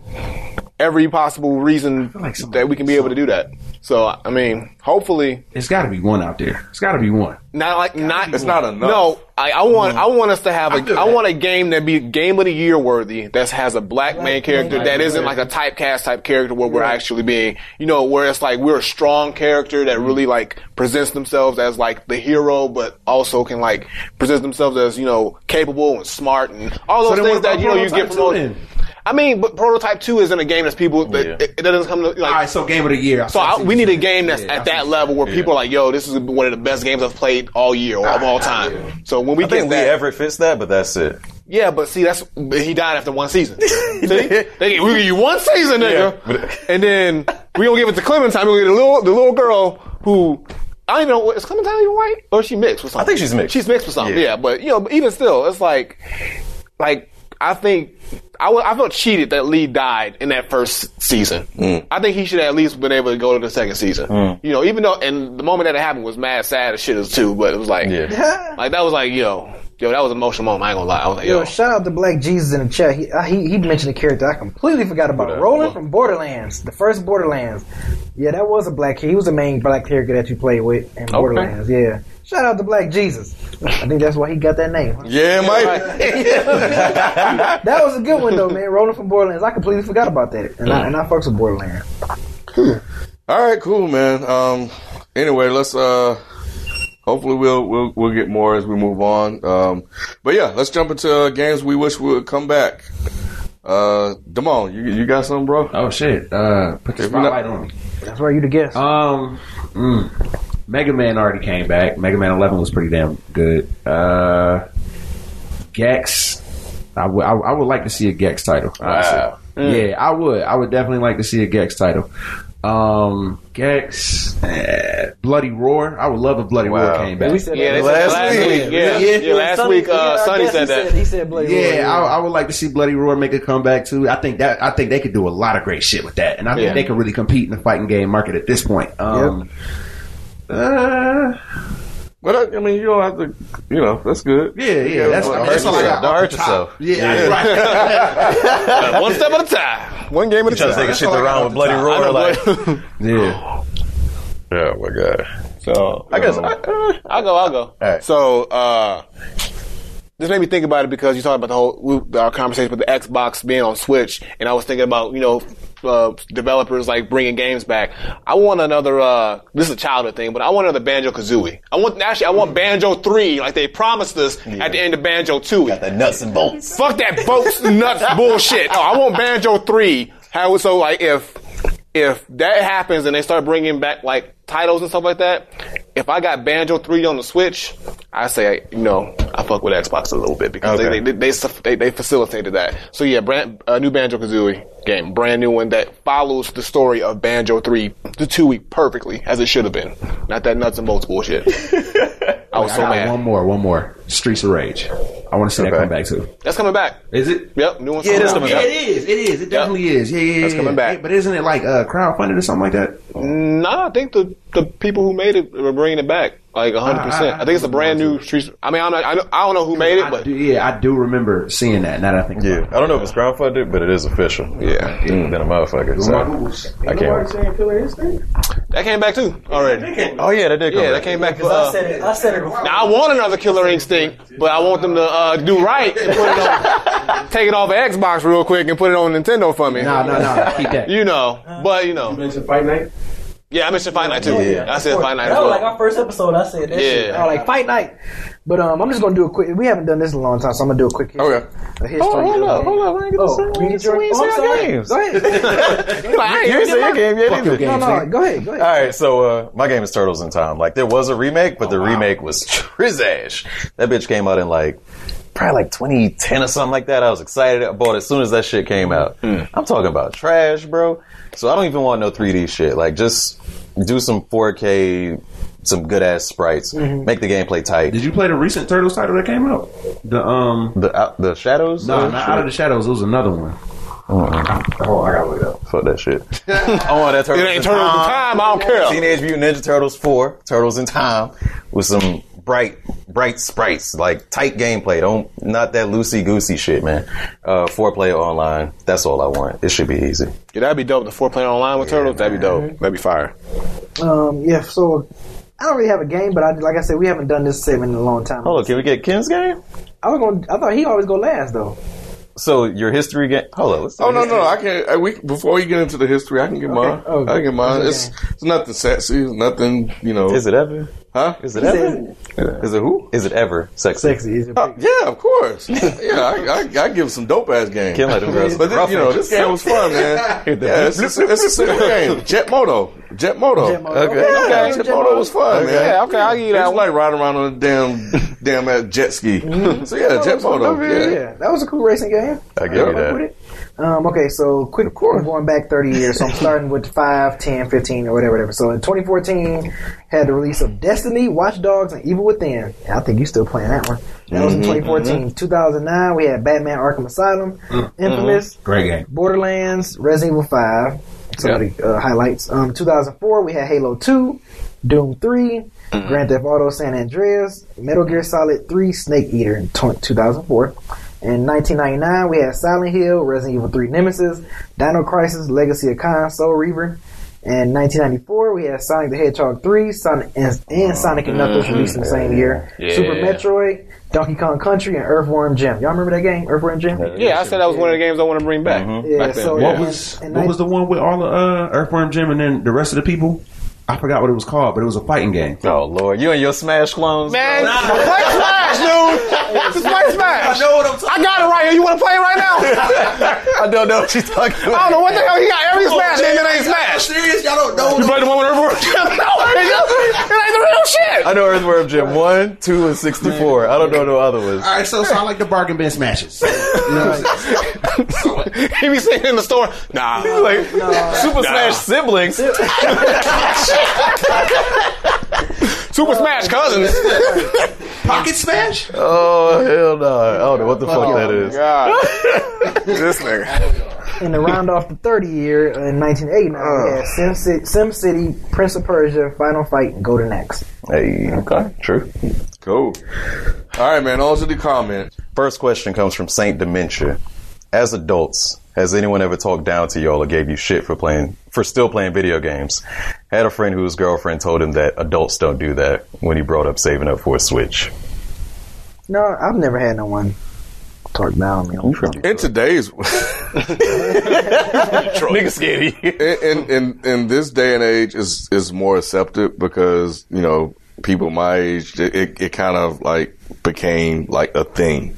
every possible reason like somebody- that we can be able to do that. So I mean, hopefully it's got to be one out there. It's got to be one. not like not. It's not enough. No, I, I want I want us to have feel a I that. want a game that be game of the year worthy that has a black main character main that isn't character. like a typecast type character where we're actually being you know where it's like we're a strong character that mm-hmm. really like presents themselves as like the hero but also can like present themselves as you know capable and smart and all those then things that you know you get from 2 those. Then? I mean, but prototype two isn't a game that's people that Yeah. it, it doesn't come to like. All right, so game of the year. So I, we need a game that's Yeah, at see that what level where people are like, "Yo, this is one of the best games I've played all year or of ah, all time." So when we I get think Lee that, Everett fits that, but that's it. yeah, but see, that's he died after one season. see, they give, we give you one season, nigga, Yeah. and then we gonna give it to Clementine. We gonna get the little the little girl who. I don't even know. Is Clementine even white or is she mixed with something? I think she's mixed. She's mixed with something. Yeah. Yeah, but you know, even still, it's like, like I think I felt cheated that Lee died in that first season. Mm. I think he should have at least been able to go to the second season. Mm. You know, even though and the moment that it happened was mad sad as shit as too, but it was like, Yeah. like that was like yo, yo, that was an emotional moment. I ain't gonna lie. I was like, yo, Yo, shout out to Black Jesus in the chat. He uh, he, he mentioned a character I completely forgot about. that? Roland from Borderlands, the first Borderlands. Yeah, that was a black. Character. He was the main black character that you played with in Borderlands. Yeah. Shout out to Black Jesus. I think that's why he got that name. Yeah, Mike. That was a good one though, man. Roland from Borderlands. I completely forgot about that, and I and I fucks with Borderlands. All right, cool, man. Um, anyway, let's uh, hopefully we'll we'll we'll get more as we move on. Um, but yeah, let's jump into uh, games we wish would come back. Uh, Damon, you you got something, bro? Oh shit! Uh, put the If we're not- spotlight on me. That's why you the guess. Um, mm, Mega Man already came back. Mega Man 11 was pretty damn good. Uh, Gex, I would I, I would like to see a Gex title. honestly. Wow. Yeah, I would. I would definitely like to see a Gex title. Um, Gex, eh, Bloody Roar. I would love if Bloody Roar Wow. came back. we said yeah, that last, Last last week. week, yeah, yeah, last Sonny- week, uh, yeah, Sonny guess said he that. He said Bloody Yeah, Roar, I, I would like to see Bloody Roar make a comeback too. I think that I think they could do a lot of great shit with that, and I think Yeah. they could really compete in the fighting game market at this point. Um, Uh, But I, I mean, you don't have to. You know, that's good. yeah, yeah. That's, Don't I mean, hurt that's all I yourself. got. Don't off hurt the top. yourself. Yeah, right. One step at a time. One game at a Trying to time. take a shit around with bloody I roar like. but- yeah. Oh my god. So I guess. I, uh, I'll go. I'll go. right. So uh, this made me think about it because you talked about the whole we- our conversation with the Xbox being on Switch, and I was thinking about you know. Uh, developers like bringing games back. I want another. Uh, this is a childhood thing, but I want another Banjo Kazooie. I want actually. I want Banjo Three, like they promised us at the end of Banjo Two. got the nuts and bolts. Fuck that bolts nuts bullshit. No, I want Banjo Three. How so? Like if if that happens and they start bringing back like titles and stuff like that, if I got Banjo Three on the Switch, I say you know I fuck with Xbox a little bit because Okay. they, they, they they they facilitated that. So yeah, brand, a new Banjo Kazooie game, brand new one that follows the story of Banjo Three, the two week perfectly as it should have been. Not that nuts and bolts bullshit. I was I so got mad. one more, one more. Streets of Rage. I want to see that Okay. come back too. That's coming back. Is it? Yep, new one's Yeah, coming is coming Yeah, back. it is. It is. It definitely is. Yeah, yeah, yeah. That's coming back. But isn't it like uh, crowdfunded or something like that? Nah, I think the the people who made it were bringing it back like hundred percent. I think it's a brand new streets. I mean, I'm not, I, don't, I don't know who made it, I but do, yeah, I do remember seeing that. Now that I think Yeah, about I don't know if it's crowdfunded, but it is official. Yeah. Mm, then a motherfucker. So, My I can't. that came back too already. Oh yeah, that did come Yeah, that came back. Because I Uh, said it. I said it before. now I want another Killer Instinct, but I want them to uh, do right and put it on, take it off of Xbox real quick and put it on Nintendo for me. No, no, no. Keep that. You know, but you know, you mentioned Fight Night. Yeah, I mentioned Fight Night too. Yeah. I said Fight Night as That was like our first episode. I said that shit. Yeah. I was like fight night. But um, I'm just gonna do a quick. We haven't done this in a long time, so I'm gonna do a quick. History, Okay. A history Oh, hold up, hold up. I ain't get Oh, to you say- get your we ain't oh, I'm say sorry. games. Go ahead. You ain't say your game yet either. game. no, no, go ahead. Go ahead. All right, so uh, my game is Turtles in Time. Like there was a remake, but the remake was trizash. That bitch came out in like probably like 2010 or something like that. I was excited. I bought it as soon as that shit came out. I'm talking about trash, bro. So I don't even want no 3D shit. Like just do some 4K, some good ass sprites, make the gameplay tight. Did you play the recent Turtles title that came out? The um. The out the shadows? No, uh, not? Out of the Shadows. It was another one. Oh, I gotta look it up. Fuck that shit. I want that Turtles It ain't in Turtles in Time. I don't care. Teenage Mutant Ninja Turtles 4, Turtles in Time, with some bright, bright sprites, like tight gameplay. Don't not that loosey goosey shit, man. Uh, four player online. That's all I want. It should be easy. Yeah, that'd be dope. The four player online with Turtles, that'd be dope. That'd be fire. Um, yeah. So I don't really have a game, but I, like I said, we haven't done this segment in a long time. Hold on, can we get Ken's game? I was going. I thought he always go last though. So your history game. Hold on. Let's Oh no, no, I can. I, uh, we before you get into the history, I can get mine. Oh, I can get mine. what's It's it's nothing sexy. It's nothing. You know. Is it ever? Huh? Is it He ever? said Is it who? Is it ever sexy? Sexy. Is it Uh, yeah, of course. yeah, I, I, I give some dope ass games. Can't let them girls. But this, you know, this game was fun, man. yeah, it's, it's, it's a simple game. Jet Moto. Jet Moto. Jet Moto. Okay. Okay, Yeah, okay. Jet Jet Moto Moto. was fun, Okay. man. Yeah, okay, I'll give you that It's like riding around on a damn, damn uh, jet ski. So yeah, Jet Moto. yeah, Yeah. yeah, that was a cool racing game. I give you Fuck that. Um, okay, so quick, I'm going back 30 years. So I'm starting with 5, 10, 15, or whatever, whatever. So in 2014, had the release of Destiny, Watch Dogs, and Evil Within. And I think you're still playing that one. That was in 2014. 2009, we had Batman Arkham Asylum, Infamous, Great game. Borderlands, Resident Evil 5. Some of the uh, highlights. Um, 2004, we had Halo 2, Doom 3, Grand Theft Auto San Andreas, Metal Gear Solid 3, Snake Eater in tw 2004. In 1999, we had Silent Hill, Resident Evil 3 Nemesis, Dino Crisis, Legacy of Kain, Soul Reaver. In 1994, we had Sonic the Hedgehog 3, Sonic and, and Sonic and Knuckles released in the same year. Yeah. Super Metroid, Donkey Kong Country, and Earthworm Jim. Y'all remember that game, Earthworm Jim? Yeah, I said that was one of the games I want to bring back. Yeah, back then. so Yeah. What was And what was the one with all the uh, Earthworm Jim and then the rest of the people? I forgot what it was called, but it was a fighting game. Oh Lord, you and your Smash clones. Man, play Smash, dude. Just play Smash. I know what I'm talking- I got it right here. You want to play it right now? I don't know what you're talking about. I don't know what the hell he got. Every Smash game that ain't Smash. Serious? Y'all don't know? You played the one with Earthworm Jim? No, nigga. It ain't the real shit. I know Earthworm Jim one, two, and sixty-four. I don't know no other ones. All right, so so I like the bargain bin smashes. You know what I'm saying? he be sitting in the store. Nah. Like Super Smash siblings. Super Smash Cousins. Pocket smash? Oh hell no! I don't know what the fuck that is. God. this nigga. And to round off the 30 year uh, in 1989, we had Sim City, Sim City, Prince of Persia, Final Fight, and Golden Axe. Hey, okay, true. Cool. All right, man. On to the comments. First question comes from Saint Dementia. As adults, has anyone ever talked down to y'all or gave you shit for playing for still playing video games? Had a friend whose girlfriend told him that adults don't do that when he brought up saving up for a Switch. No, I've never had no one talk down on me. on phone. In today's Nigga skinny. in, in in this day and age is is more accepted because you know people my age it, it, it kind of like became like a thing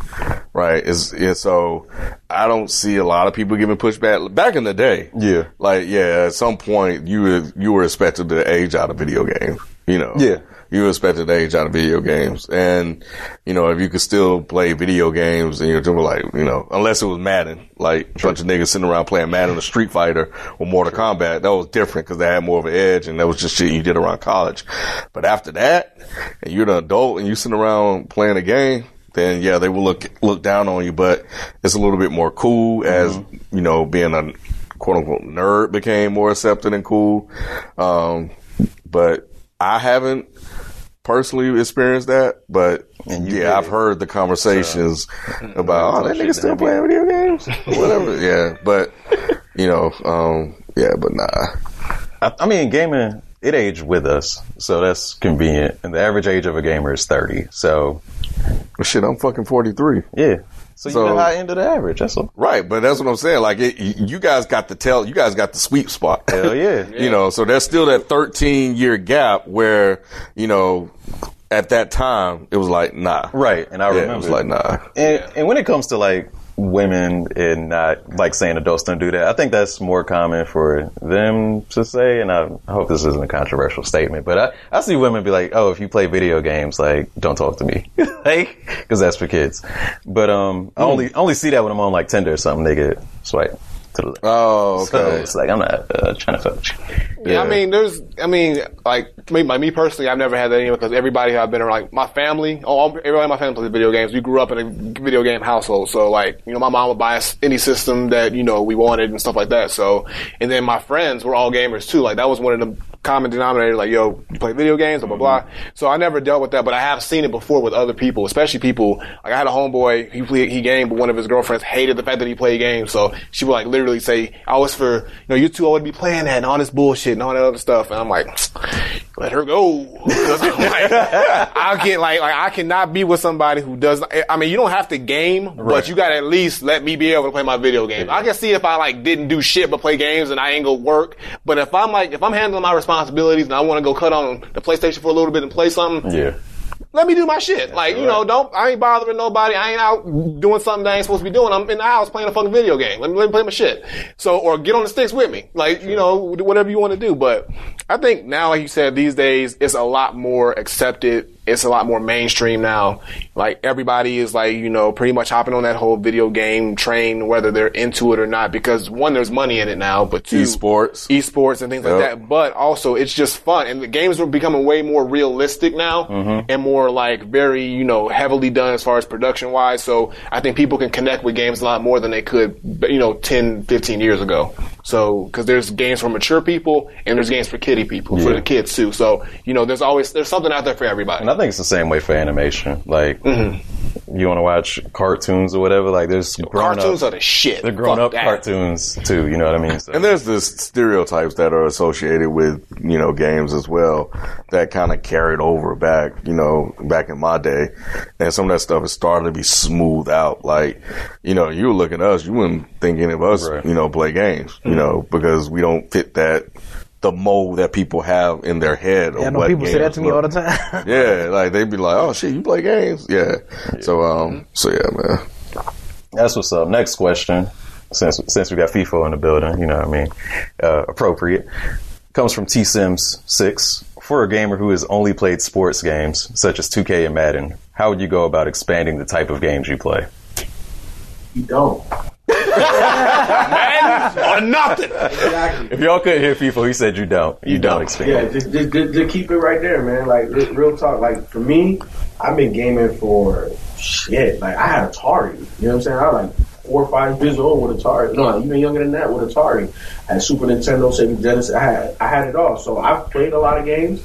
right it's, it's so i don't see a lot of people giving pushback back in the day Yeah. like yeah at some point you were you were expected to age out of video games you know Yeah. You to age out of video games. And you know if you could still play video games and you're doing like you know unless it was madden like a bunch of niggas sitting around playing madden or street fighter or mortal kombat that was different because they had more of an edge and that was just shit you did around college. But after that and you're an adult and you sitting around playing a game then yeah they will look look down on you but it's a little bit more cool as you know being a quote unquote nerd became more accepted and cool. Um but I haven't personally experienced that, but yeah, I've heard the conversations about oh that nigga still playing video games, whatever. yeah, but you know, um, yeah, but nah. I, I mean, gaming it aged with us, so that's convenient. And the average age of a gamer is thirty. So But shit, I'm fucking 43. yeah, so, So- you know high end of the average. That's all. Right, but that's what I'm saying. Like, it, you guys got the tell, you guys got the sweet spot. Hell yeah. you know, so there's still that 13 year gap where, you know, at that time it was like, nah. Right, and I Yeah, remember it was like, nah. And, and when it comes to like women and not like saying adults don't do that, I think that's more common for them to say. And I, hope this isn't a controversial statement, but I, I see women be like, "Oh, if you play video games, like don't talk to me, like because that's for kids." But um, I only only see that when I'm on like Tinder or something. They get swipe to the left. Oh, So it's like I'm not uh, trying to fuck with you. Yeah, I mean, there's, I mean, like me, like me personally, I've never had that anyway because everybody who I've been around, like my family, all, everybody in my family plays video games. We grew up in a video game household, so like, you know, my mom would buy us any system that you know we wanted and stuff like that. So, and then my friends were all gamers too. Like that was one of the common denominator, Like, yo, you play video games, blah blah blah. Mm-hmm. So I never dealt with that, but I have seen it before with other people, especially people. Like I had a homeboy, he played, he gamed, but one of his girlfriends hated the fact that he played games. So she would like literally say, "I was for you know you two, I would be playing that and all this bullshit and all that other stuff." And I'm like, let her go. like, I'll get like, like I cannot be with somebody who does. I mean, you don't have to game, but you got to at least let me be able to play my video game. I can see if I like didn't do shit but play games and I ain't go work. But if I'm like, if I'm handling my responsibilities and I want to go cut on the PlayStation for a little bit and play something, Yeah. let me do my shit. Like, you know, don't, I ain't bothering nobody. I ain't out doing something that I ain't supposed to be doing. I'm in the house playing a fucking video game. Let me, let me play my shit. So, or get on the sticks with me. Like, you know, whatever you want to do. But I think now, like you said, these days, it's a lot more accepted. It's a lot more mainstream now. Like, everybody is like, you know, pretty much hopping on that whole video game train, whether they're into it or not, because one, there's money in it now, but two, Esports. esports and things like that. But also, it's just fun, and the games are becoming way more realistic now, mm-hmm. and more like very, you know, heavily done as far as production wise. So I think people can connect with games a lot more than they could, you know, 10, 15 years ago. So because there's games for mature people and there's games for kiddie people, for the kids too. So you know, there's always there's something out there for everybody. And I think it's the same way for animation. Like, mm-hmm. you want to watch cartoons or whatever. Like, there's grown Cartoons up, are the shit. they're grown Fuck up that. cartoons too. You know what I mean? So, And there's the stereotypes that are associated with, you know, games as well that kind of carried over back, you know, back in my day. And some of that stuff is starting to be smoothed out. Like, you know, you look at us, you wouldn't think any of us, Right. you know, play games, you know, because we don't fit that, the mold that people have in their head. Yeah, I know what people say that to me look. all the time. Yeah, like they'd be like, "Oh shit, you play games?" Yeah. So um, so yeah, man. That's what's up. Next question. Since since we got FIFO in the building, you know what I mean? Uh, appropriate. Comes from T Sims six. For a gamer who has only played sports games such as 2K and Madden, how would you go about expanding the type of games you play? You don't. Or nothing. Exactly. If y'all couldn't hear people, he said you don't. You, don't expand. Yeah, just, just, just, just keep it right there, man. Like real talk. Like for me, I've been gaming for shit. Like I had Atari. You know what I'm saying? I was like four or five years old with Atari. No, even younger than that with Atari. I had Super Nintendo, Sega Genesis. I had I had it all. So I've played a lot of games.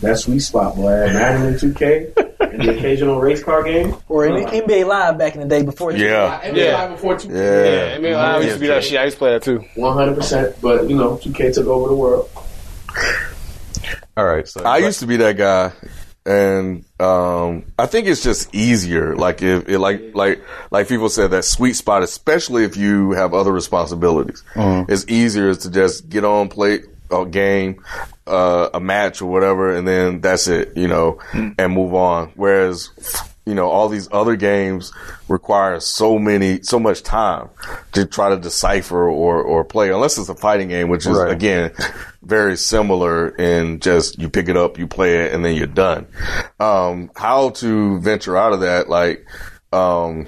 That sweet spot, boy. Madden and 2K, and the occasional race car game. Or in NBA Live back in the day before. Yeah. NBA Yeah. Live before 2K. Yeah. Yeah, I mean, I used to be that shit. I used to play that too. 100%. But, you know, 2K took over the world. All right. So I used to be that guy, and um, I think it's just easier. Like if it, like like like people said that sweet spot, especially if you have other responsibilities, it's easier to just get on, play a game, uh, a match or whatever, and then that's it, you know, and move on. Whereas you know, all these other games require so many, so much time to try to decipher or, or play, unless it's a fighting game, which is Right. again very similar in just you pick it up, you play it, and then you're done. Um, how to venture out of that, like, um,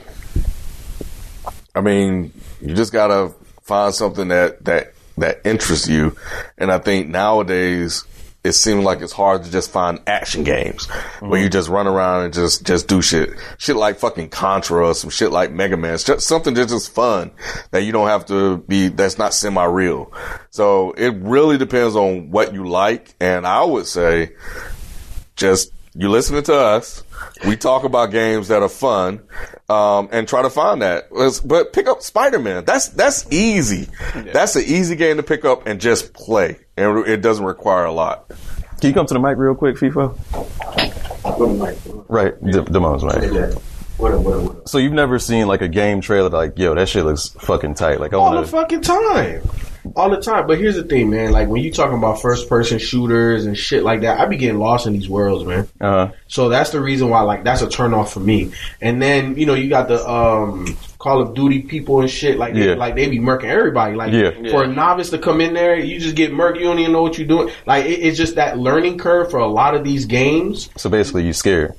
I mean, you just gotta find something that, that, that interests you. And I think nowadays, it seems like it's hard to just find action games where mm-hmm. you just run around and just, just do shit. Shit like fucking Contra or some shit like Mega Man. It's just something that's just fun that you don't have to be, that's not semi-real. So it really depends on what you like. And I would say just you listening to us. We talk about games that are fun, um, and try to find that. But pick up Spider Man. That's that's easy. That's an easy game to pick up and just play, and it doesn't require a lot. Can you come to the mic real quick, FIFA? What am I? Right, D- Damone's mic. Yeah. What what what. So you've never seen like a game trailer like, yo, that shit looks fucking tight. Like I all want the fucking time. All the time. But here's the thing, man. Like when you talking about first person shooters and shit like that, I be getting lost in these worlds, man. Uh, So that's the reason why, like, that's a turn off for me. And then, you know, you got the um Call of Duty people and shit, like, Yeah. they, like they be murking everybody. Like, Yeah. for a novice to come in there, you just get murked. You don't even know what you're doing. Like, it, it's just that learning curve for a lot of these games. so basically, you scared.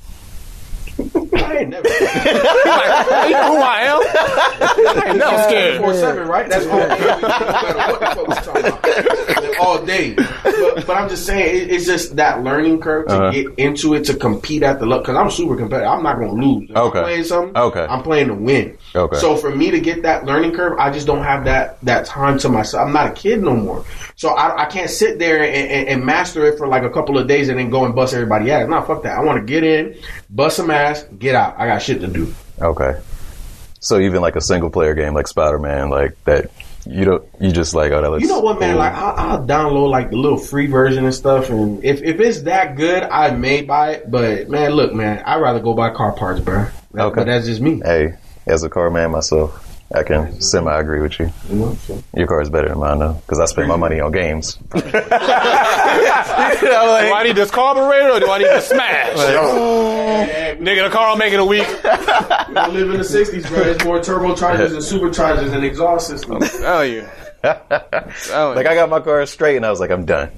I ain't never. you know who I am? I ain't never scared. Four seven, right? That's all. what the fuck we talking about? All day. But, but I'm just saying, it, it's just that learning curve to Uh-huh. get into it to compete at the level. Because I'm super competitive. I'm not going to lose. If Okay. I'm playing something. Okay. I'm playing to win. Okay. So for me to get that learning curve, I just don't have that that time to myself. I'm not a kid no more. So I, I can't sit there and, and, and master it for like a couple of days and then go and bust everybody ass. No, fuck that. I want to get in, bust some ass, get out. I got shit to do. Okay. So even like a single player game like Spider Man, like that, you don't, you just like, oh, that looks. You know what, man? cool. Like I'll, I'll download like the little free version and stuff, and if, if it's that good, I may buy it. But man, look, man, I'd rather go buy car parts, bro. That- Okay. But that's just me. Hey, as a car man myself, I can semi agree with you. You know? So. Your car is better than mine though, because I spend my money on games. Do I need this carburetor or do I need to smash? Nigga, the car I make it a week. We don't live in the '60s, bro. There's more turbochargers and superchargers and exhaust systems. Tell you. Tell Like I got my car straight, and I was like, I'm done.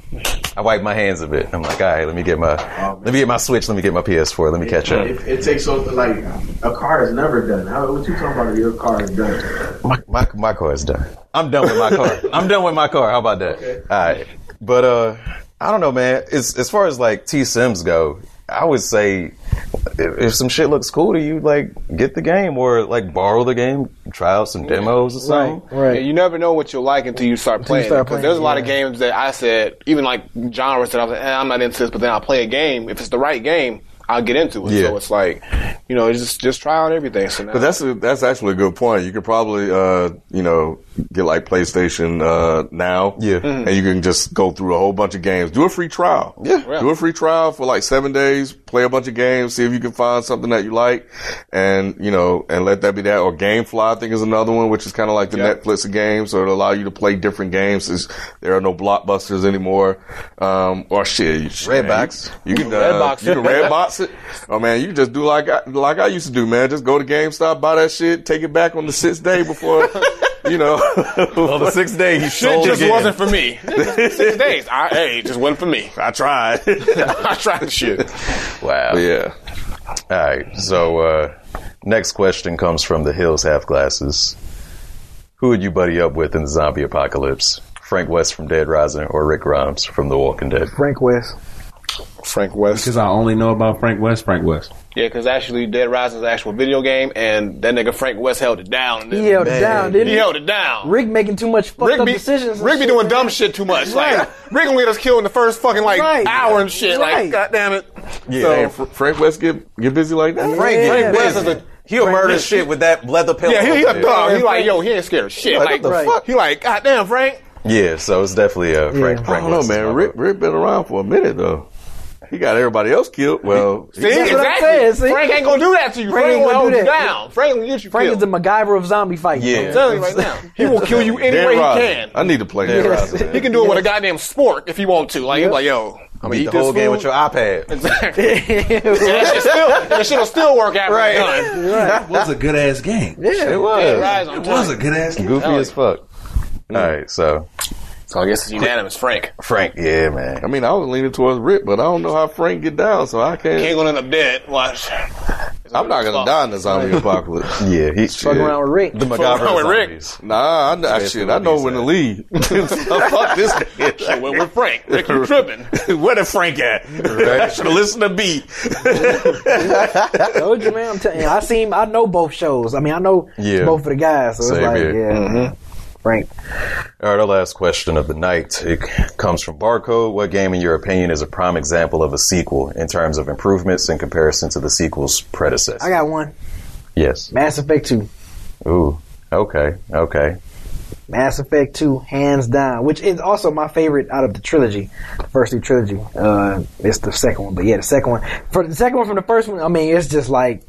I wiped my hands a bit. I'm like, all right, let me get my, let me get my Switch, let me get my PS4, let me catch up. It, it takes so like a car is never done. How, what you talking about? Your car is done. My, my my car is done. I'm done with my car. I'm done with my car. How about that? All right. But uh, I don't know, man. As as far as like T Sims go, I would say if, if some shit looks cool to you, like get the game or like borrow the game, try out some demos or something. Right. Yeah, you never know what you'll like until you start playing. start Because there's a lot of games that I said, even like genres that I was like, eh, I'm not into this, but then I'll play a game. If it's the right game, I'll get into it. Yeah. So it's like, you know, just just try out everything. So now, But that's a, that's actually a good point. You could probably uh, you know get like PlayStation uh, now, Yeah. and you can just go through a whole bunch of games. Do a free trial, Yeah. Do a free trial for like seven days. Play a bunch of games. See if you can find something that you like, and you know, and let that be that. Or GameFly, I think, is another one, which is kind of like the Yep. Netflix of games. So it'll allow you to play different games. Since there are no blockbusters anymore. Um, or shit, you, Redbox. You, you can uh, Redbox. You can Redbox it. Oh man, you can just do like I, like I used to do, man. Just go to GameStop, buy that shit, take it back on the sixth day before, you know. On the sixth day, he shit sold just again. wasn't for me. Six days. I, hey, it just wasn't for me. I tried. I tried the shit. Wow. But yeah. All right. So uh, next question comes from the Hills Half Glasses. Who would you buddy up with in the zombie apocalypse? Frank West from Dead Rising or Rick Grimes from The Walking Dead? Frank West. Frank West. Because I only know about Frank West. Frank West. Yeah, because actually, Dead Rising is an actual video game, and that nigga Frank West held it down. He held it down, didn't He he? held it down. Rick making too much fucked Rick up be, decisions. Rick be shit, doing man. dumb shit too much. Right. Like Rick gonna get us killed in the first fucking like Right. hour and shit. Right. Like, god damn it. Yeah. So, Damn, Fr- Frank West get get busy like that. Frank, Yeah. Frank West is a he'll Frank murder shit with that leather pillow. yeah, he, he a Yeah. dog. He Yeah, like, Frank- yo, he ain't scared of shit. Like, Like, what the Right. fuck? he like, god damn, Frank. Yeah, so it's definitely a Frank. Yeah. I don't know, West is man. Rick. Rick been around for a minute though. He got everybody else killed. Well, See, That's what I'm exactly. saying, see? Frank ain't gonna do that to you. Frank Frank, ain't gonna gonna hold do you that. down. Frank gonna get you Frank killed. is the MacGyver of zombie fighting. Yeah. I'm telling you right now. He will kill you any Dead way he can. I need to play Dead Dead Rising. Rising. He can do it with a goddamn spork if he want to. Like, he's like, yo, I'm gonna Beat eat the this whole game food. with your iPad. Exactly. and that shit still, that shit'll still work after Right. it's done. That was a good ass game. Yeah. It was. Dead Rising, I'm It was a good ass game. Goofy as fuck. All right, so So I guess it's unanimous. Frank. Frank, yeah, man. I mean, I was leaning towards Rick, but I don't know how Frank get down, so I can't. Can't go in the bed. Watch. I'm not gonna die in the zombie apocalypse. Yeah, he Fuck around with Rick. the MacGyver around with of Rick. Nah, I, know, shit, I know when to leave. Fuck this nigga. Well, with Frank. Rick, you tripping. Where the Frank at? I should have listened to B. Told you, man. I'm telling you. I seen. I know both shows. I mean, I know Yeah. both of the guys. So it's Same like, here. yeah. Mm-hmm. Frank. All right, our last question of the night. It comes from Barcode. What game, in your opinion, is a prime example of a sequel in terms of improvements in comparison to the sequel's predecessor? I got one. yes. Mass Effect Two. Ooh. Okay. Okay. Mass Effect 2, hands down, which is also my favorite out of the trilogy, the first two trilogy. Uh, it's the second one, but yeah, the second one. For the second one from the first one, I mean, it's just like,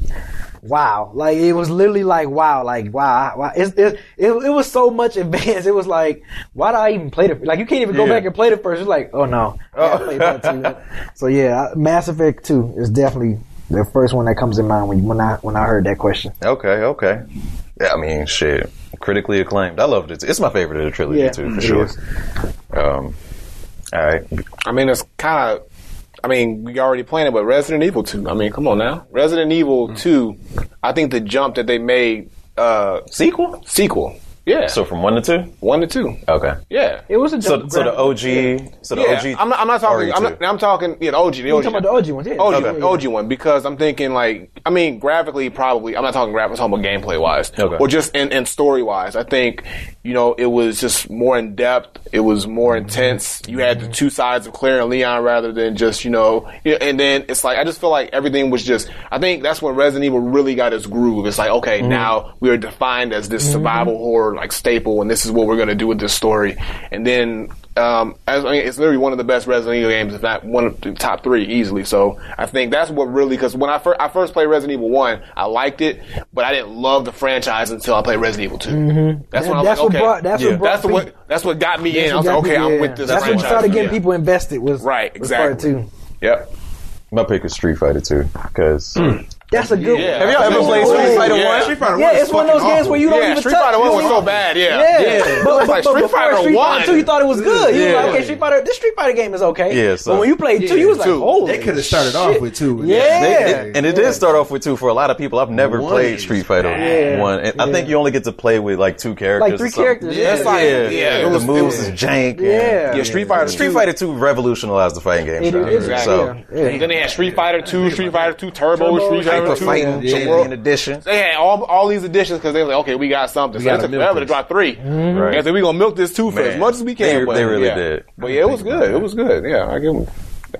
wow. Like, it was literally like, wow, like, wow. wow. It's, it, it, it was so much advanced. It was like, why did I even play the, like, you can't even go Yeah. back and play the first. It's like, oh no. I gotta that too. So yeah, Mass Effect 2 is definitely the first one that comes in mind when, when I, when I heard that question. Okay. Okay. Yeah, I mean, shit. Critically acclaimed. I loved it. It's my favorite of the trilogy Yeah, too, for sure. is. Um. All right. I mean, it's kind of. I mean, we already planned it, but Resident Evil 2. I mean, come on now. Resident Evil 2, I think the jump that they made, uh, Sequel. sequel. Yeah. So from one to two. one to two. Okay. Yeah. It was a So, so the OG. So the yeah. OG. I'm not, I'm not talking, I'm, not, I'm talking, yeah, the OG, the You OG. talking about the OG ones, yeah. OG, Okay. one, OG one because I'm thinking like I mean graphically probably I'm not talking graphics I'm talking about gameplay wise Okay. or just in, in story wise I think you know it was just more in depth it was more intense you had the two sides of Claire and Leon rather than just you know and then it's like I just feel like everything was just I think that's when Resident Evil really got its groove it's like okay Mm-hmm. now we are defined as this survival horror like staple and this is what we're gonna do with this story and then um, as, I mean, it's literally one of the best Resident Evil games, if not one of the top three easily. So I think that's what really, because when I, fir- I first played Resident Evil 1, I liked it, but I didn't love the franchise until I played Resident Evil 2. That's when I was That's like, what okay. brought- that's what brought that's, what, that's what got me in. I was like, okay, people- I'm yeah. with this That's franchise. what started getting Yeah. people invested. Was Right, was part exactly. two. Yep. My pick is Street Fighter Two because That's a good Yeah. one. Have y'all ever played Street Fighter Yeah. One? Street Fighter Yeah, one is it's one of those fucking games where you don't Yeah, even Street touch. Fighter 1 was so bad, yeah. Yeah, Yeah. but, It's but, like but Street Fighter Street 1. Fighter Two, you thought it was good. You Yeah. were like, okay, Street Fighter, this Street Fighter game is okay. Yeah, so- but when you played two, you was like, two. holy, They could have started off with two. Yeah. They- and it did start off with two for a lot of people. I've never One played Street Fighter bad. One, and I think you only get to play with like two characters. Like three characters, yeah. It's like- yeah, yeah, the moves is jank. Yeah. Yeah, Street Fighter Street Fighter Two revolutionized the fighting game. It genre. is, Exactly. So yeah, yeah. And then they had Street Fighter 2, Street Fighter 2 Turbo, Turbo, Street Fighter hyper 2. fighting some champion world- edition. They had all all these editions because they were like, okay, we got something. so gotta it took milk forever to this. drop 3 Right. And so we gonna milk this two for Man, as much as we can. they- but, they really yeah. did. But yeah, it was good. It was good. Yeah, I give them.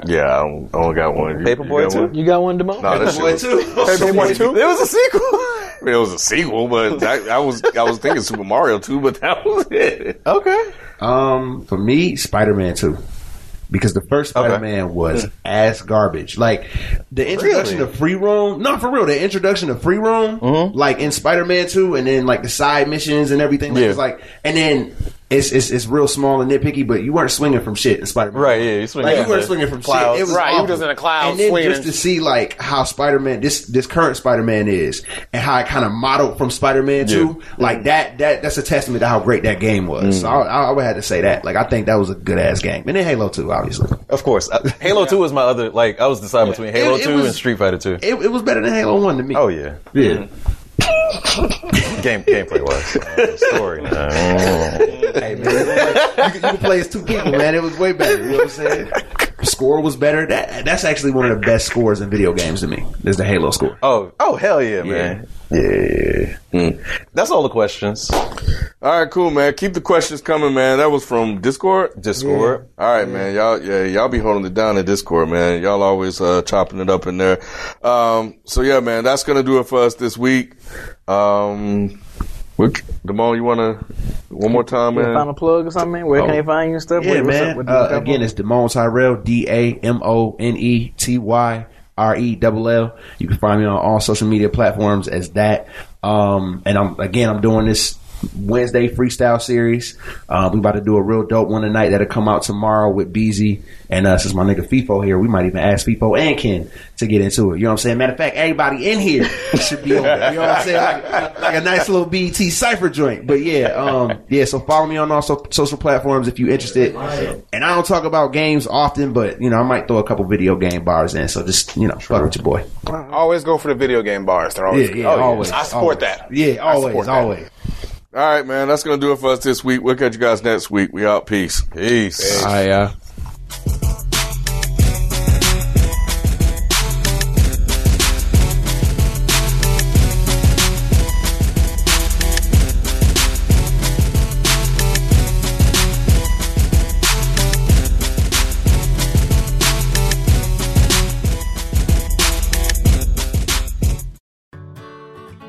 Yeah, I don't- I only got one. You- you Paperboy got too? You got one, Damone? Nah, that shit was, Paperboy 2? There was a sequel. it was a sequel, but I, I was I was thinking Super Mario 2, but that was it. okay. Um, for me, Spider Man Two, because the first Okay. Spider Man was mm. ass garbage. Like the introduction Really? of free roam, not for real, the introduction of free roam, mm-hmm. like in Spider Man Two, and then like the side missions and everything. Like, Yeah. It's like, and then. It's, it's, it's real small and nitpicky, but you weren't swinging from shit in Spider Man. Right, yeah, you swing like you weren't swinging from clouds. shit. It was Right, you awful. just in the clouds And then swinging just to see like how Spider Man, this this current Spider Man is, and how it kind of modeled from Spider Man Two, like that that that's a testament to how great that game was. So I, I would have to say that. Like I think that was a good ass game, and then Halo Two, obviously. Of course, Uh, Halo Two was my other. Like I was deciding between Halo It- it Two was- and Street Fighter Two. It, it was better than Halo One to me. Oh yeah, yeah. game gameplay was uh, story. Hey man, you, can- you can play as two people, man. It was way better. You know what I'm saying? Score was better. That that's actually one of the best scores in video games to me. Is the Halo score. Oh, oh, hell yeah, man. Yeah. Mm. That's all the questions. All right, cool, man. Keep the questions coming, man. That was from Discord. Discord. All right, man. Y'all, yeah, y'all be holding it down in Discord, man. Y'all always uh, chopping it up in there. Um, so yeah, man, that's gonna do it for us this week. Um, what, Damone, you wanna one more time, man? Final plug or something? Where can Oh. they find you and stuff? Yeah, What- what's man. up with Uh, the- again, it's Damone Tyrell, D A M O N E T Y R E. You can find me on all social media platforms as that. Um, and I'm again, I'm doing this Wednesday freestyle series. Uh, we about to do a real dope one tonight that'll come out tomorrow with Beezy. And uh, since my nigga FIFO here, we might even ask FIFO and Ken to get into it. You know what I'm saying? Matter of fact, everybody in here should be on it. You know what I'm saying? Like, like a nice little BET cipher joint. But yeah, um, yeah. So follow me on all so- social platforms if you're interested. And I don't talk about games often, but you know I might throw a couple video game bars in. So just you know, fuck with your boy. Always go for the video game bars. They're always Yeah, good. yeah, always. I support always. that. Yeah, always, always, that. All right, man. That's gonna do it for us this week. We'll catch you guys next week. We out. Peace. Peace. I uh.